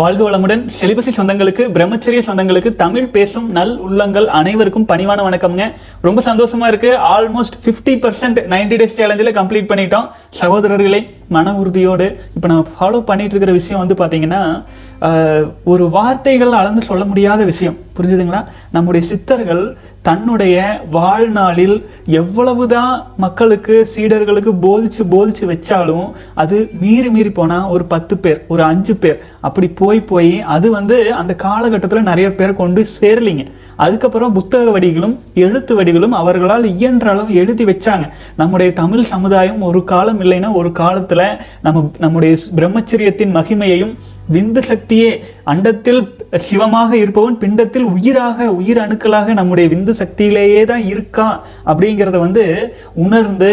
வாழ்க வளமுடன். செலிபசி சொந்தங்களுக்கு பிரம்மச்சரிய சொந்தங்களுக்கு தமிழ் பேசும் நல் உள்ளங்கள் அனைவருக்கும் பணிவான வணக்கம்ங்க. ரொம்ப சந்தோஷமா இருக்கு. ஆல்மோஸ்ட் 50% பர்சன்ட் நைன்டி டேஸ் சேலஞ்சில் கம்ப்ளீட் பண்ணிட்டோம். சகோதரர்களே மன உறுதியோடு இப்போ நம்ம ஃபாலோ பண்ணிட்டு இருக்கிற விஷயம் வந்து பார்த்தீங்கன்னா ஒரு வார்த்தைகள் அளந்து சொல்ல முடியாத விஷயம். புரிஞ்சுதுங்களா? நம்முடைய சித்தர்கள் தன்னுடைய வாழ்நாளில் எவ்வளவுதான் மக்களுக்கு சீடர்களுக்கு போதிச்சு போதிச்சு வச்சாலும் அது மீறி மீறி போனால் ஒரு பத்து பேர் ஒரு அஞ்சு பேர். அப்படி போய் போய் அது வந்து அந்த காலகட்டத்தில் நிறைய பேர் கொண்டு சேரலிங்க. அதுக்கப்புறம் புத்தக வடிகளும் எழுத்து வடிகளும் அவர்களால் இயன்ற அளவு எழுதி வச்சாங்க. நம்முடைய தமிழ் சமுதாயம் ஒரு காலம் இல்லைன்னா ஒரு காலத்தில் நம்ம நம்முடைய பிரம்மச்சரியத்தின் மகிமையையும் விந்து சக்தியே அண்டத்தில் சிவமாக இருப்பவன் பிண்டத்தில் உயிராக உயிர் அணுக்களாக நம்முடைய விந்து சக்தியிலேயே தான் இருக்கான் அப்படிங்கிறத வந்து உணர்ந்து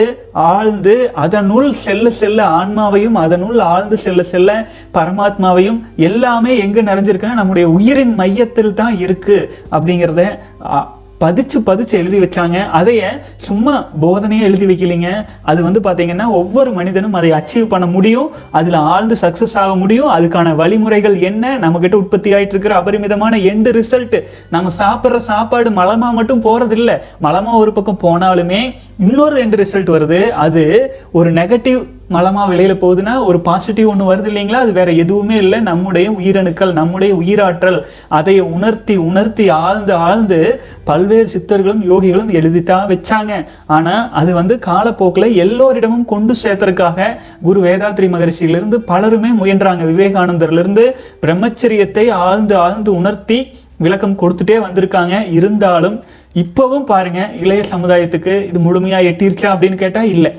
ஆழ்ந்து அதனுள் செல்ல செல்ல ஆன்மாவையும் அதனுள் ஆழ்ந்து செல்ல செல்ல பரமாத்மாவையும் எல்லாமே எங்கே நிறைஞ்சிருக்குன்னா நம்முடைய உயிரின் மையத்தில் தான் இருக்கு அப்படிங்கிறத பதிச்சு பதிச்சு எழுதி வச்சாங்க. அதைய சும்மா போதனையே எழுதி வைக்கலைங்க. அது வந்து பார்த்தீங்கன்னா ஒவ்வொரு மனிதனும் அதை அச்சீவ் பண்ண முடியும் அதில் ஆழ்ந்து சக்ஸஸ் ஆக முடியும். அதுக்கான வழிமுறைகள் என்ன? நம்மக்கிட்ட உற்பத்தி ஆகிட்டு இருக்கிற அபரிமிதமான எண்டு ரிசல்ட் நம்ம சாப்பிட்ற சாப்பாடு மலமாக மட்டும் போகிறதில்ல மலமாக ஒரு பக்கம் போனாலுமே இன்னொரு ரெண்டு ரிசல்ட் வருது. அது ஒரு நெகட்டிவ் மலமாக வெளியில் போகுதுன்னா ஒரு பாசிட்டிவ் ஒன்று வருது இல்லைங்களா? அது வேற எதுவுமே இல்லை. நம்முடைய உயிரணுக்கள் நம்முடைய உயிராற்றல் அதை உணர்த்தி உணர்த்தி ஆழ்ந்து ஆழ்ந்து பல்வேறு சித்தர்களும் யோகிகளும் எழுதித்தான் வச்சாங்க. ஆனால் அது வந்து காலப்போக்கில் எல்லோரிடமும் கொண்டு சேர்த்தறதுக்காக குரு வேதாத்ரி மகரிஷியிலிருந்து பலருமே முயன்றாங்க. விவேகானந்தர்லேருந்து பிரம்மச்சரியத்தை ஆழ்ந்து ஆழ்ந்து உணர்த்தி விளக்கம் கொடுத்துட்டே வந்திருக்காங்க. இருந்தாலும் இப்போவும் பாருங்க இளைய சமுதாயத்துக்கு இது முழுமையாக எட்டிருச்சா அப்படின்னு கேட்டால் இல்லை.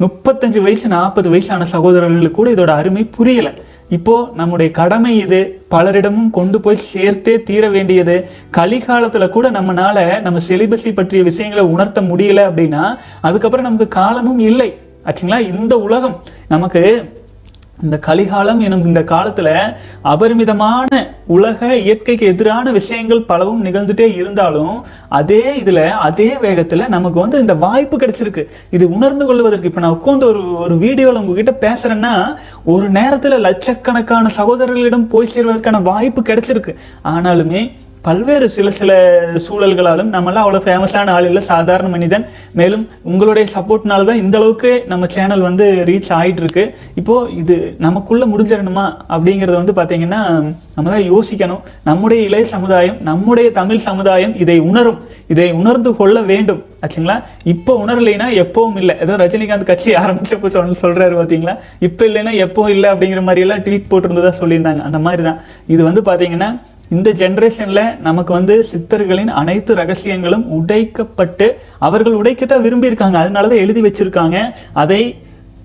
முப்பத்தஞ்சு வயசு நாற்பது வயசான சகோதரர்களுக்கு கூட இதோட அருமை புரியல. இப்போ நம்முடைய கடமை இது பலரிடமும் கொண்டு போய் சேர்த்தே தீர வேண்டியது. கலிகாலத்துல கூட நம்மனால நம்ம செலிபஸை பற்றிய விஷயங்களை உணர்த்த முடியல அப்படின்னா அதுக்கப்புறம் நமக்கு காலமும் இல்லை. ஆச்சுங்களா? இந்த உலகம் நமக்கு இந்த கலிகாலம் எனும் இந்த காலத்துல அபரிமிதமான உலக இயற்கைக்கு எதிரான விஷயங்கள் பலவும் நிகழ்ந்துட்டே இருந்தாலும் அதே இதுல அதே வேகத்துல நமக்கு வந்து இந்த வாய்ப்பு கிடைச்சிருக்கு. இது உணர்ந்து கொள்வதற்கு இப்ப நான் உட்காந்து ஒரு ஒரு வீடியோல உங்ககிட்ட பேசுறேன்னா ஒரு நேரத்துல லட்சக்கணக்கான சகோதரர்களிடம் போய் சேர்வதற்கான வாய்ப்பு கிடைச்சிருக்கு. ஆனாலுமே பல்வேறு சில சில சூழல்களாலும் நம்மளாம் அவ்வளோ ஃபேமஸான ஆள் இல்லை சாதாரண மனிதன். மேலும் உங்களுடைய சப்போர்ட்னால தான் இந்த அளவுக்கு நம்ம சேனல் வந்து ரீச் ஆகிட்டு இருக்கு இப்போது இது நமக்குள்ளே முடிஞ்சிடணுமா அப்படிங்கிறத வந்து பார்த்தீங்கன்னா நம்ம தான் யோசிக்கணும். நம்முடைய இளைய சமுதாயம் நம்முடைய தமிழ் சமுதாயம் இதை உணரும். இதை உணர்ந்து கொள்ள வேண்டும். ஆச்சுங்களா? இப்போ உணரலைன்னா எப்பவும் இல்லை. ஏதோ ரஜினிகாந்த் கட்சி ஆரம்பிச்சப்போ சொல் சொல்கிறாரு பார்த்தீங்களா இப்போ இல்லைன்னா எப்போ இல்லை அப்படிங்கிற மாதிரியெல்லாம் ட்வீட் போட்டிருந்ததாக சொல்லியிருந்தாங்க. அந்த மாதிரி தான் இது வந்து பார்த்தீங்கன்னா இந்த ஜென்ரேஷனில் நமக்கு வந்து சித்தர்களின் அனைத்து ரகசியங்களும் உடைக்கப்பட்டு அவர்கள் உடைக்கத்தான் விரும்பியிருக்காங்க. அதனால தான் எழுதி வச்சிருக்காங்க. அதை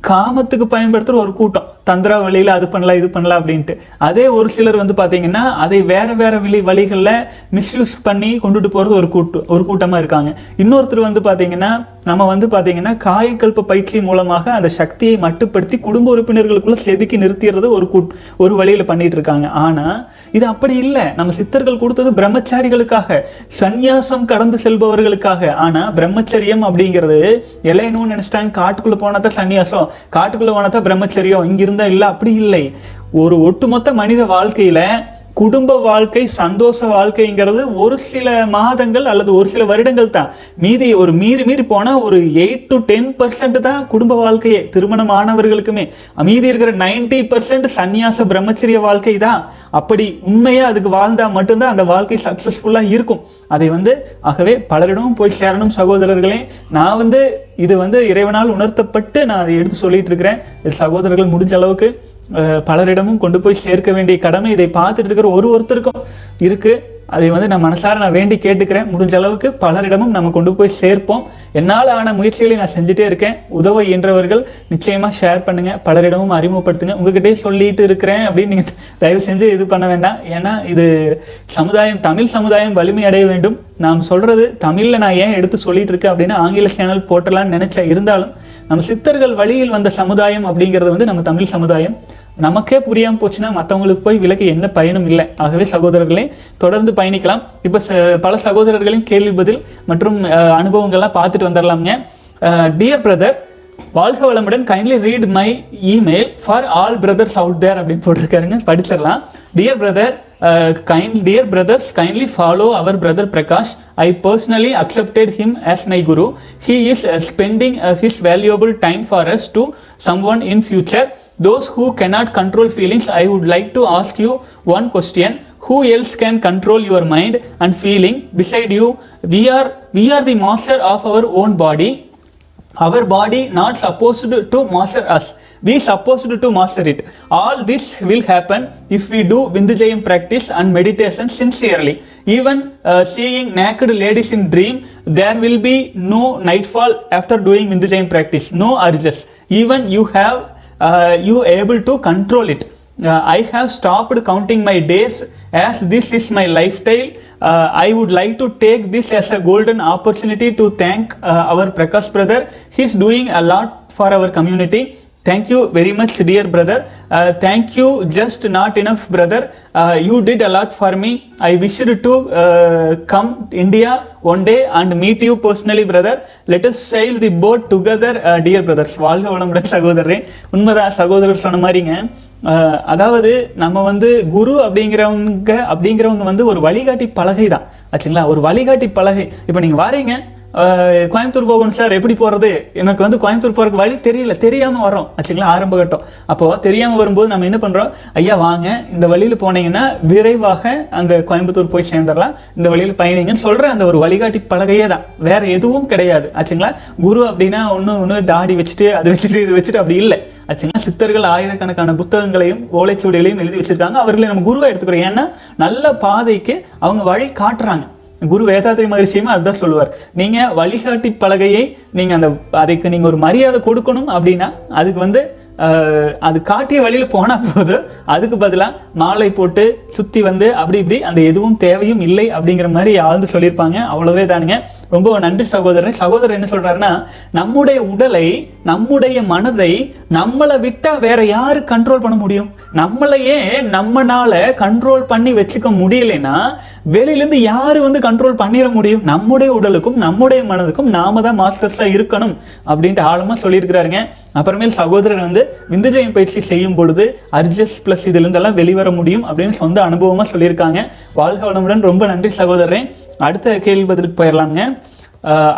காமத்துக்கு பயன்படுத்துகிற ஒரு கூட்டம். தந்திர வழியில அது பண்ணலாம் இது பண்ணலாம் அப்படின்ட்டு. அதே ஒரு சிலர் வந்து பார்த்தீங்கன்னா அதை வேறு வேறு வழி வழிகளில் மிஸ்யூஸ் பண்ணி கொண்டுட்டு போகிறது ஒரு கூட்டு ஒரு கூட்டமாக இருக்காங்க. இன்னொருத்தர் வந்து பார்த்தீங்கன்னா நம்ம வந்து பார்த்தீங்கன்னா காயக்கல்ப பயிற்சி மூலமாக அந்த சக்தியை மட்டுப்படுத்தி குடும்ப உறுப்பினர்களுக்குள்ளே செதுக்கி நிறுத்திடுறது ஒரு கூட் ஒரு வழியில் பண்ணிட்டு இருக்காங்க. ஆனால் இது அப்படி இல்லை. நம்ம சித்தர்கள் கொடுத்தது பிரம்மச்சாரிகளுக்காக சந்நியாசம் கடந்து செல்பவர்களுக்காக. ஆனால் பிரம்மச்சரியம் அப்படிங்கிறது இலையணும்னு நினச்சிட்டாங்க காட்டுக்குள்ளே போனா தான் சன்னியாசம் காட்டுக்குள்ளே போனா தான் பிரம்மச்சரியம் இங்கிருந்து இருந்தா இல்லை அப்படி இல்லை. ஒரு ஒட்டுமொத்த மனித வாழ்க்கையில குடும்ப வாழ்க்கை சந்தோஷ வாழ்க்கைங்கிறது ஒரு சில மாதங்கள் அல்லது ஒரு சில வருடங்கள் தான். மீதி ஒரு மீறி மீறி போனால் ஒரு எயிட் டு டென் பர்சன்ட் தான் குடும்ப வாழ்க்கையே திருமணம் ஆனவர்களுக்குமே. மீதி இருக்கிற நைன்டி பர்சன்ட் சன்னியாச பிரம்மச்சரிய வாழ்க்கை தான். அப்படி உண்மையாக அதுக்கு வாழ்ந்தால் மட்டும்தான் அந்த வாழ்க்கை சக்ஸஸ்ஃபுல்லாக இருக்கும். அதை வந்து ஆகவே பலரிடமும் போய் சேரணும் சகோதரர்களே. நான் வந்து இது வந்து இறைவனால் உணர்த்தப்பட்டு நான் அதை எடுத்து சொல்லிட்டு இருக்கிறேன். சகோதரர்கள் முடிஞ்ச அளவுக்கு பலரிடமும் கொண்டு போய் சேர்க்க வேண்டிய கடமை இதை பார்த்துட்டு இருக்கிற ஒரு ஒருத்தருக்கும் இருக்கு. அதை வந்து நான் மனசார நான் வேண்டி கேட்டுக்கிறேன். முடிஞ்ச அளவுக்கு பலரிடமும் நம்ம கொண்டு போய் சேர்ப்போம். என்னால் ஆன முயற்சிகளை நான் செஞ்சுட்டே இருக்கேன். உதவ இயன்றவர்கள் நிச்சயமாக ஷேர் பண்ணுங்க. பலரிடமும் அறிமுகப்படுத்துங்க. உங்ககிட்டயே சொல்லிட்டு இருக்கிறேன் அப்படின்னு நீங்கள் தயவு செஞ்சு இது பண்ண வேண்டாம். ஏன்னா இது சமுதாயம் தமிழ் சமுதாயம் வலிமை அடைய வேண்டும். நாம் சொல்றது தமிழில் நான் ஏன் எடுத்து சொல்லிட்டு இருக்கேன் அப்படின்னு ஆங்கில சேனல் போட்டலாம்னு நினச்சேன் இருந்தாலும் நம்ம சித்தர்கள் வழியில் வந்த சமுதாயம் அப்படிங்கிறது வந்து நம்ம தமிழ் சமுதாயம். நமக்கே புரியாம போச்சுன்னா மற்றவங்களுக்கு போய் விலக்கு எந்த பயனும் இல்லை. ஆகவே சகோதரர்களே தொடர்ந்து பயணிக்கலாம். இப்போ ச- பல சகோதரர்களின் கேள்வி பதில் மற்றும் அனுபவங்கள்லாம் பார்த்துட்டு வந்துடலாமுங்க. டியர் பிரதர் வாழ்க வளமுடன். Kindly read my email for all brothers out there அப்படின்னு போட்டிருக்காருங்க. படிச்சிடலாம். Dear brother kind dear brothers kindly follow our brother Prakash I personally accepted him as my guru he is spending his valuable time for us to some one in future those who cannot control feelings i would like to ask you one question. Who else can control your mind and feeling beside you? We are we are the master of our own body. Our body not supposed to master us. We supposed to master it. All this will happen if we do vindhyayam practice and meditation sincerely. Even uh, seeing naked ladies in dream there will be no nightfall after doing vindhyayam practice. No urges. Even you have you able to control it uh, I have stopped counting my days as this is my lifestyle. Uh, I would like to take this as a golden opportunity to thank uh, our Prakash brother. He's doing a lot for our community. Thank you very much, dear brother. Uh, thank you, just not enough, brother. Uh, you did a lot for me. I wish to uh, come India one day and meet you personally, brother. Let us sail the boat together, uh, dear brothers. வாழ்க வளமுடன் சகோதரரே உண்மைதான் சகோதரர் சொன்ன மாதிரிங்க அஹ் அதாவது நம்ம வந்து குரு அப்படிங்கிறவங்க அப்படிங்கிறவங்க வந்து ஒரு வழிகாட்டி பலகை தான் ஆச்சுங்களா ஒரு வழிகாட்டி பலகை இப்போ நீங்கள் வாரீங்க அஹ் கோயம்புத்தூர் போகணும் சார். எப்படி போகிறது எனக்கு வந்து கோயம்புத்தூர் போகிறக்கு வழி தெரியல. தெரியாமல் வரோம் ஆச்சுங்களா? ஆரம்ப கட்டம். அப்போது தெரியாமல் வரும்போது நம்ம என்ன பண்ணுறோம் ஐயா வாங்க. இந்த வழியில் போனீங்கன்னா விரைவாக அந்த கோயம்புத்தூர் போய் சேர்ந்துடலாம். இந்த வழியில் பயணிங்கன்னு சொல்கிற அந்த ஒரு வழிகாட்டி பலகையே தான். வேறு எதுவும் கிடையாது. ஆச்சுங்களா? குரு அப்படின்னா ஒன்று ஒன்று தாடி வச்சுட்டு அதை வச்சுட்டு இது வச்சுட்டு அப்படி இல்லை. ஆச்சுங்களா? சித்தர்கள் ஆயிரக்கணக்கான புத்தகங்களையும் ஓலைச்சுவடிகளையும் எழுதி வச்சுருக்காங்க. அவர்களை நம்ம குருவை எடுத்துக்கிறோம். ஏன்னா நல்ல பாதைக்கு அவங்க வழி காட்டுறாங்க. குரு வேதாத்ரி மகிழ்ச்சியுமே அதுதான் சொல்லுவார். நீங்கள் வழிகாட்டி பலகையை நீங்கள் அந்த அதுக்கு நீங்கள் ஒரு மரியாதை கொடுக்கணும் அப்படின்னா அதுக்கு வந்து அது காட்டிய வழியில் போனால் போதும் அதுக்கு பதிலாக மாலை போட்டு சுற்றி வந்து அப்படி இப்படி அந்த எதுவும் தேவையும் இல்லை அப்படிங்கிற மாதிரி ஆழ்ந்து சொல்லியிருப்பாங்க. அவ்வளோவே தானுங்க. ரொம்ப நன்றி சகோதரன். சகோதரர் என்ன சொல்றாருன்னா நம்முடைய உடலை நம்முடைய மனதை நம்மளை விட்டா வேற யாரு கண்ட்ரோல் பண்ண முடியும்? நம்மளையே நம்மனால கண்ட்ரோல் பண்ணி வச்சுக்க முடியலைன்னா வெளியிலேருந்து யாரு வந்து கண்ட்ரோல் பண்ணிட முடியும்? நம்முடைய உடலுக்கும் நம்முடைய மனதுக்கும் நாம தான் மாஸ்டர்ஸா இருக்கணும். அப்படின்ட்டு ஆழமா சொல்லியிருக்கிறாருங்க. அப்புறமேல் சகோதரர் வந்து விந்துஜயம் பயிற்சி செய்யும் பொழுது அர்ஜஸ் பிளஸ் இதுல இருந்தெல்லாம் வெளிவர முடியும்? அப்படின்னு சொந்த அனுபவமா சொல்லியிருக்காங்க. வாழ்க வளமுடன். ரொம்ப நன்றி சகோதரன் அடுத்த கேள்வி பதிலுக்கு போயிடலாங்க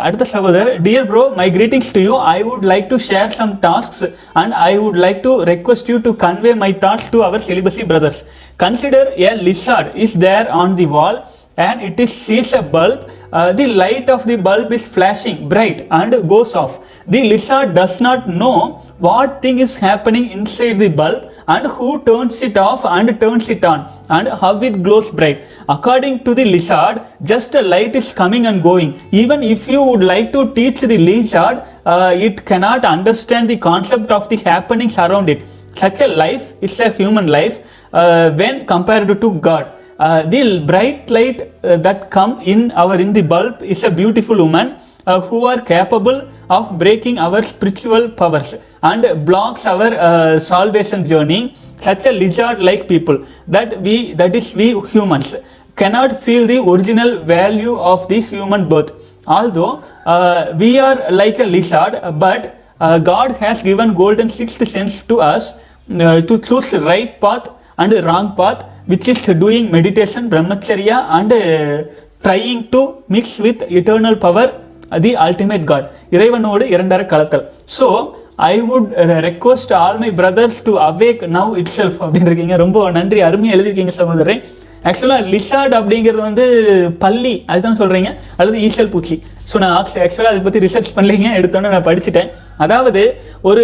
அடுத்த சகோதரர் dear bro my greetings to you I would like to share some tasks and I would like to request you to convey my thoughts to our celibacy brothers consider a lizard is there on the wall and it is sees a bulb uh, the light of the bulb is flashing bright and goes off the lizard does not know what thing is happening inside the bulb and who turns it off and turns it on? And how it glows bright? According to the lizard just a light is coming and going. Even if you would like to teach the lizard uh, it cannot understand the concept of the happenings around it. Such a life is a human life uh, when compared to god. Uh, the bright light uh, that come in our in the bulb is a beautiful woman uh, who are capable of breaking our spiritual powers and blocks our uh, salvation journey such a lizard like people that we that is we humans cannot feel the original value of the human birth although uh, we are like a lizard but uh, god has given golden sixth sense to us uh, to choose the right path and wrong path which is doing meditation brahmacharya and uh, trying to mix with eternal power the ultimate god இறைவனோடு இரண்டர கலத்தல் so I would request all my brothers to awake now itself அப்படின்னு இருக்கீங்க ரொம்ப நன்றி. அருமையாக எழுதிருக்கீங்க சகோதரன் ஆக்சுவலாக lizard அப்படிங்கிறது வந்து பள்ளி அதுதான் சொல்கிறீங்க அல்லது ஈசல் பூச்சி. ஸோ நான் ஆக்சுவலாக அதை பற்றி ரிசர்ச் பண்ணலைங்க. எடுத்தோன்னே நான் படிச்சுட்டேன். அதாவது ஒரு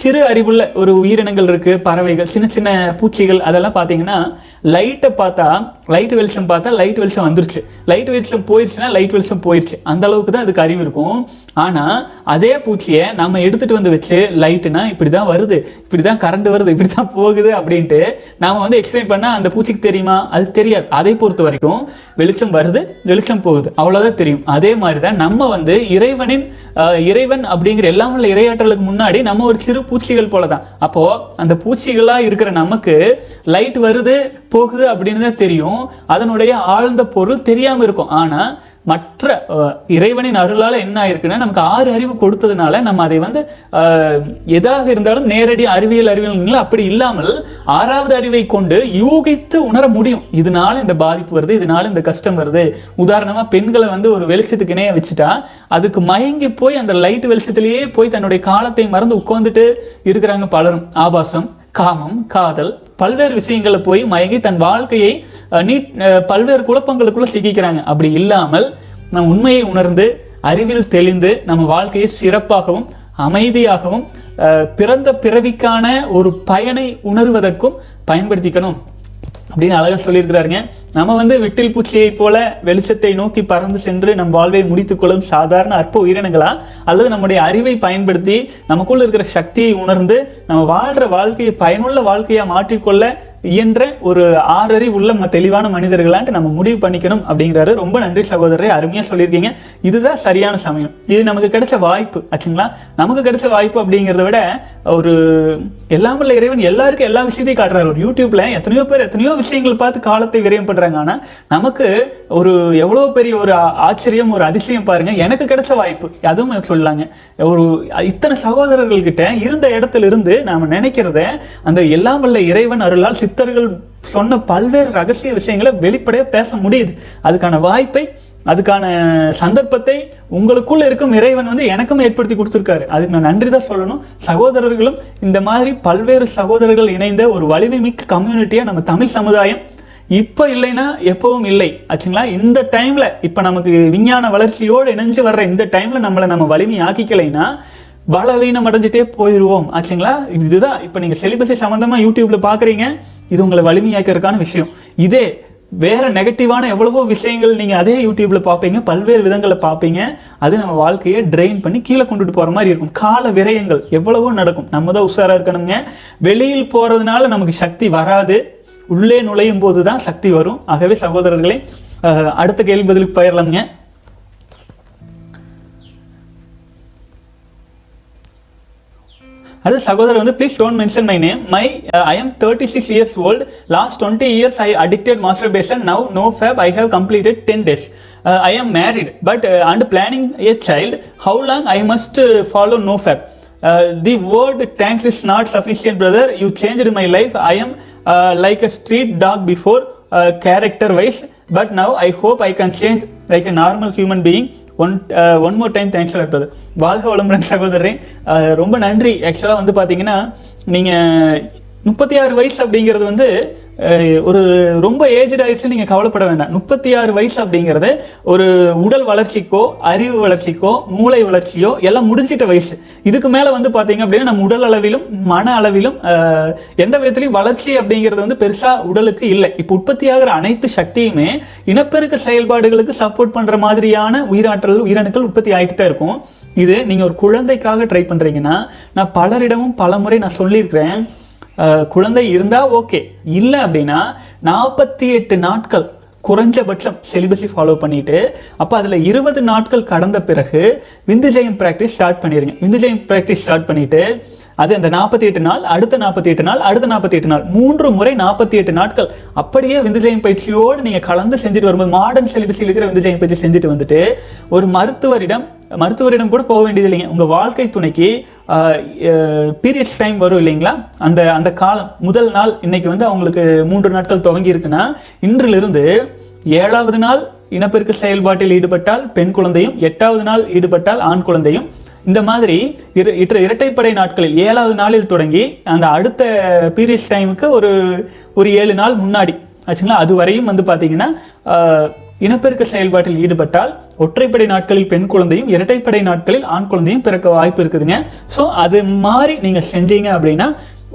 சிறு அறிவுள்ள ஒரு உயிரினங்கள் இருக்குது பறவைகள் சின்ன சின்ன பூச்சிகள் அதெல்லாம் பார்த்தீங்கன்னா லைட்டை பார்த்தா லைட் வெளிச்சம் பார்த்தா லைட் வெளிச்சம் வந்துருச்சு. லைட் வெளிச்சம் போயிருச்சுன்னா லைட் வெளிச்சம் போயிருச்சு. அந்த அளவுக்கு தான் அதுக்கு அறிவு இருக்கும். ஆனால் அதே பூச்சியை நம்ம எடுத்துகிட்டு வந்து வச்சு லைட்டுனா இப்படி தான் வருது. இப்படி தான் கரண்ட் வருது. இப்படி தான் போகுது அப்படின்ட்டு நாம் வந்து எக்ஸ்பிளைன் பண்ணால் அந்த பூச்சிக்கு தெரியுமா? அது தெரியாது. அதை பொறுத்த வரைக்கும் வெளிச்சம் வருது வெளிச்சம் போகுது. அவ்வளோதான் தெரியும். அதே மாதிரி தான் நம்ம வந்து இறைவனின் இறைவன் அப்படிங்கிற எல்லாம் உள்ள இரையாற்றலுக்கு முன்னாடி நம்ம ஒரு சிறு பூச்சிகள் போல தான் அப்போ அந்த பூச்சிகளா இருக்கிற நமக்கு லைட் வருது போகுது அப்படின்னு தான் தெரியும். அதனுடைய ஆழ்ந்த பொருள் தெரியாம இருக்கும். ஆனா மற்ற இறைவனின் அருளால் என்ன ஆயிருக்குன்னா நமக்கு ஆறு அறிவு கொடுத்ததுனால நம்ம அதை வந்து எதாக இருந்தாலும் நேரடி அறிவியல் அறிவியல் அப்படி இல்லாமல் ஆறாவது அறிவை கொண்டு யூகித்து உணர முடியும். இதனால இந்த பாதிப்பு வருது இதனால இந்த கஷ்டம் வருது. உதாரணமா பெண்களை வந்து ஒரு வெளிச்சத்துக்கு இணைய வச்சுட்டா அதுக்கு மயங்கி போய் அந்த லைட் வெளிச்சத்திலேயே போய் தன்னுடைய காலத்தை மறந்து உட்கார்ந்துட்டு இருக்கிறாங்க பலரும். ஆபாசம் காமம் காதல் பல்வேறு விஷயங்களை போய் மயங்கி தன் வாழ்க்கையை நீட் பல்வேறு குழப்பங்களுக்குள்ள சிக்கிக்கிறாங்க. அப்படி இல்லாமல் நம் உண்மையை உணர்ந்து அறிவில் தெளிந்து நம்ம வாழ்க்கையை சிறப்பாகவும் அமைதியாகவும் பிறந்த பிறவிக்கான ஒரு பயனை உணர்வதற்கும் பயன்படுத்திக்கணும். அப்படின்னு அழகாக சொல்லியிருக்கிறாருங்க. நம்ம வந்து விட்டில் பூச்சியை போல வெளிச்சத்தை நோக்கி பறந்து சென்று நம் வாழ்வை முடித்துக்கொள்ளும் சாதாரண அற்ப உயிரினங்களா? அல்லது நம்முடைய அறிவை பயன்படுத்தி நமக்குள்ள இருக்கிற சக்தியை உணர்ந்து நம்ம வாழ்கிற வாழ்க்கையை பயனுள்ள வாழ்க்கையாக மாற்றிக்கொள்ள இயன்ற ஒரு ஆறறி உள்ள தெளிவான மனிதர்களான்ட்டு நம்ம முடிவு பண்ணிக்கணும் அப்படிங்கிறாரு. ரொம்ப நன்றி சகோதரரை அருமையாக சொல்லியிருக்கீங்க. இதுதான் சரியான சமயம். இது நமக்கு கிடைச்ச வாய்ப்பு ஆச்சுங்களா? நமக்கு கிடைச்ச வாய்ப்பு அப்படிங்கிறத விட ஒரு எல்லாம் இறைவன் எல்லாருக்கும் எல்லா விஷயத்தையும் காட்டுறாரு. ஒரு யூடியூப்ல எத்தனையோ பேர் எத்தனையோ விஷயங்கள் பார்த்து காலத்தை விரயம் பண்றாங்க. ஆனா நமக்கு ஒரு எவ்வளோ பெரிய ஒரு ஆச்சரியம் ஒரு அதிசயம் பாருங்க. எனக்கு கிடைச்ச வாய்ப்பு. அதுவும் சொல்லலாங்க ஒரு இத்தனை சகோதரர்கள்கிட்ட இருந்த இடத்துல இருந்து நாம நினைக்கிறத அந்த எல்லாம் இறைவன் அருளால் சித்தர்கள் சொன்ன பல்வேறு ரகசிய விஷயங்களை வெளிப்படையாக பேச முடியுது. அதுக்கான வாய்ப்பை அதுக்கான சந்தர்ப்பத்தை உங்களுக்குள்ள இருக்கும் இறைவன் வந்து எனக்கும் ஏற்படுத்தி கொடுத்துருக்காரு. அதுக்கு நான் நன்றி தான் சொல்லணும். சகோதரர்களும் இந்த மாதிரி பல்வேறு சகோதரர்கள் இணைந்த ஒரு வலிமை மிக்க கம்யூனிட்டியாக நம்ம தமிழ் சமுதாயம் இப்போ இல்லைன்னா எப்பவும் இல்லை. ஆச்சுங்களா? இந்த டைமில் இப்போ நமக்கு விஞ்ஞான வளர்ச்சியோடு இணைஞ்சு வர்ற இந்த டைமில் நம்மளை நம்ம வலிமை ஆக்கிக்கலைன்னா பலவீனம் அடைஞ்சிட்டே போயிடுவோம் ஆச்சுங்களா? இதுதான். இப்போ நீங்கள் செலிபஸை சம்மந்தமாக யூடியூப்பில் பார்க்குறீங்க இது உங்களை வலிமையாக்கிறதுக்கான விஷயம். இதே வேற நெகட்டிவான எவ்வளவோ விஷயங்கள் நீங்க அதே யூடியூப்ல பார்ப்பீங்க பல்வேறு விதங்களை பார்ப்பீங்க. அது நம்ம வாழ்க்கையை ட்ரெயின் பண்ணி கீழே கொண்டுட்டு போற மாதிரி இருக்கும். கால விரயங்கள் எவ்வளவோ நடக்கும். நம்ம தான் உஷாரா இருக்கணுங்க. வெளியில் போறதுனால நமக்கு சக்தி வராது. உள்ளே நுழையும் போது தான் சக்தி வரும். ஆகவே சகோதரர்களே அடுத்த கேள்வி பதிலுக்கு போயிடலாம்ங்க. அடுத்த சகோதரர் வந்து please don't mention my name my I am thirty six years old last twenty years I addicted masturbation now no fap I have completed ten days I am married but and planning a child how long I must follow no fap the word thanks is not sufficient brother you change my life I am like a street dog before character wise but now I hope I can change like a normal human being one one more time thanks doctor வாழ்க வளமுடன் சகோதரரே. ரொம்ப நன்றி. ஆக்சுவலாக வந்து பார்த்தீங்கன்னா நீங்கள் முப்பத்தி ஆறு வயசு அப்படிங்கிறது வந்து ஒரு ரொம்ப ஏஜ்டு ஆயிடுச்சு நீங்கள் கவலைப்பட வேண்டாம். முப்பத்தி ஆறு வயசு அப்படிங்கிறது ஒரு உடல் வளர்ச்சிக்கோ அறிவு வளர்ச்சிக்கோ மூளை வளர்ச்சியோ எல்லாம் முடிஞ்சிட்ட வயசு. இதுக்கு மேலே வந்து பார்த்தீங்க அப்படின்னா நம்ம உடல் அளவிலும் மன அளவிலும் எந்த விதத்திலையும் வளர்ச்சி அப்படிங்கிறது வந்து பெருசாக உடலுக்கு இல்லை. இப்போ உற்பத்தி ஆகிற அனைத்து சக்தியுமே இனப்பெருக்க செயல்பாடுகளுக்கு சப்போர்ட் பண்ற மாதிரியான உயிராற்றல் உயிரணுக்கள் உற்பத்தி ஆகிட்டு தான் இருக்கும். இது நீங்க ஒரு குழந்தைக்காக ட்ரை பண்றீங்கன்னா நான் பலரிடமும் பல முறை நான் சொல்லியிருக்கிறேன். குழந்தை இருந்தால் ஓகே. இல்லை அப்படின்னா நாற்பத்தி எட்டு நாட்கள் குறைஞ்சபட்சம் சிலிபஸை ஃபாலோ பண்ணிட்டு அப்போ அதில் இருபது நாட்கள் கடந்த பிறகு விந்துஜயம் ப்ராக்டிஸ் ஸ்டார்ட் பண்ணிடுங்க விந்துஜயம் ப்ராக்டிஸ் ஸ்டார்ட் பண்ணிவிட்டு அது அந்த நாற்பத்தி எட்டு நாள் அடுத்த நாற்பத்தி எட்டு நாள் அடுத்த நாற்பத்தி எட்டு நாள். மூன்று முறை நாற்பத்தி எட்டு நாட்கள். அப்படியே விந்துஜயம் பயிற்சியோடு நீங்கள் கலந்து செஞ்சுட்டு வரும்போது மாடர்ன் சிலிபஸில் இருக்கிற விந்துஜயம் பயிற்சி செஞ்சுட்டு வந்துட்டு ஒரு மருத்துவரிடம் மருத்துவரிடம் கூட போக வேண்டியது இல்லைங்க. உங்கள் வாழ்க்கை துணைக்கு பீரியட்ஸ் டைம் வரும் இல்லைங்களா? அந்த அந்த காலம் முதல் நாள் இன்னைக்கு வந்து அவங்களுக்கு மூன்று நாட்கள் துவங்கி இருக்குன்னா இன்றிலிருந்து ஏழாவது நாள் இனப்பெருக்க செயல்பாட்டில் ஈடுபட்டால் பெண் குழந்தையும் எட்டாவது நாள் ஈடுபட்டால் ஆண் குழந்தையும் இந்த மாதிரி இரு இற்ற இரட்டைப்படை நாட்களில் ஏழாவது நாளில் தொடங்கி அந்த அடுத்த பீரியட்ஸ் டைமுக்கு ஒரு ஒரு ஏழு நாள் முன்னாடி ஆச்சுங்களா? அது வரையும் வந்து பார்த்தீங்கன்னா இனப்பெருக்க செயல்பாட்டில் ஈடுபட்டால் ஒற்றைப்படை நாட்களில் பெண் குழந்தையும் இரட்டைப்படை நாட்களில் ஆண் குழந்தையும் பிறக்க வாய்ப்பு இருக்குதுங்க. ஸோ அது மாதிரி நீங்கள் செஞ்சீங்க அப்படின்னா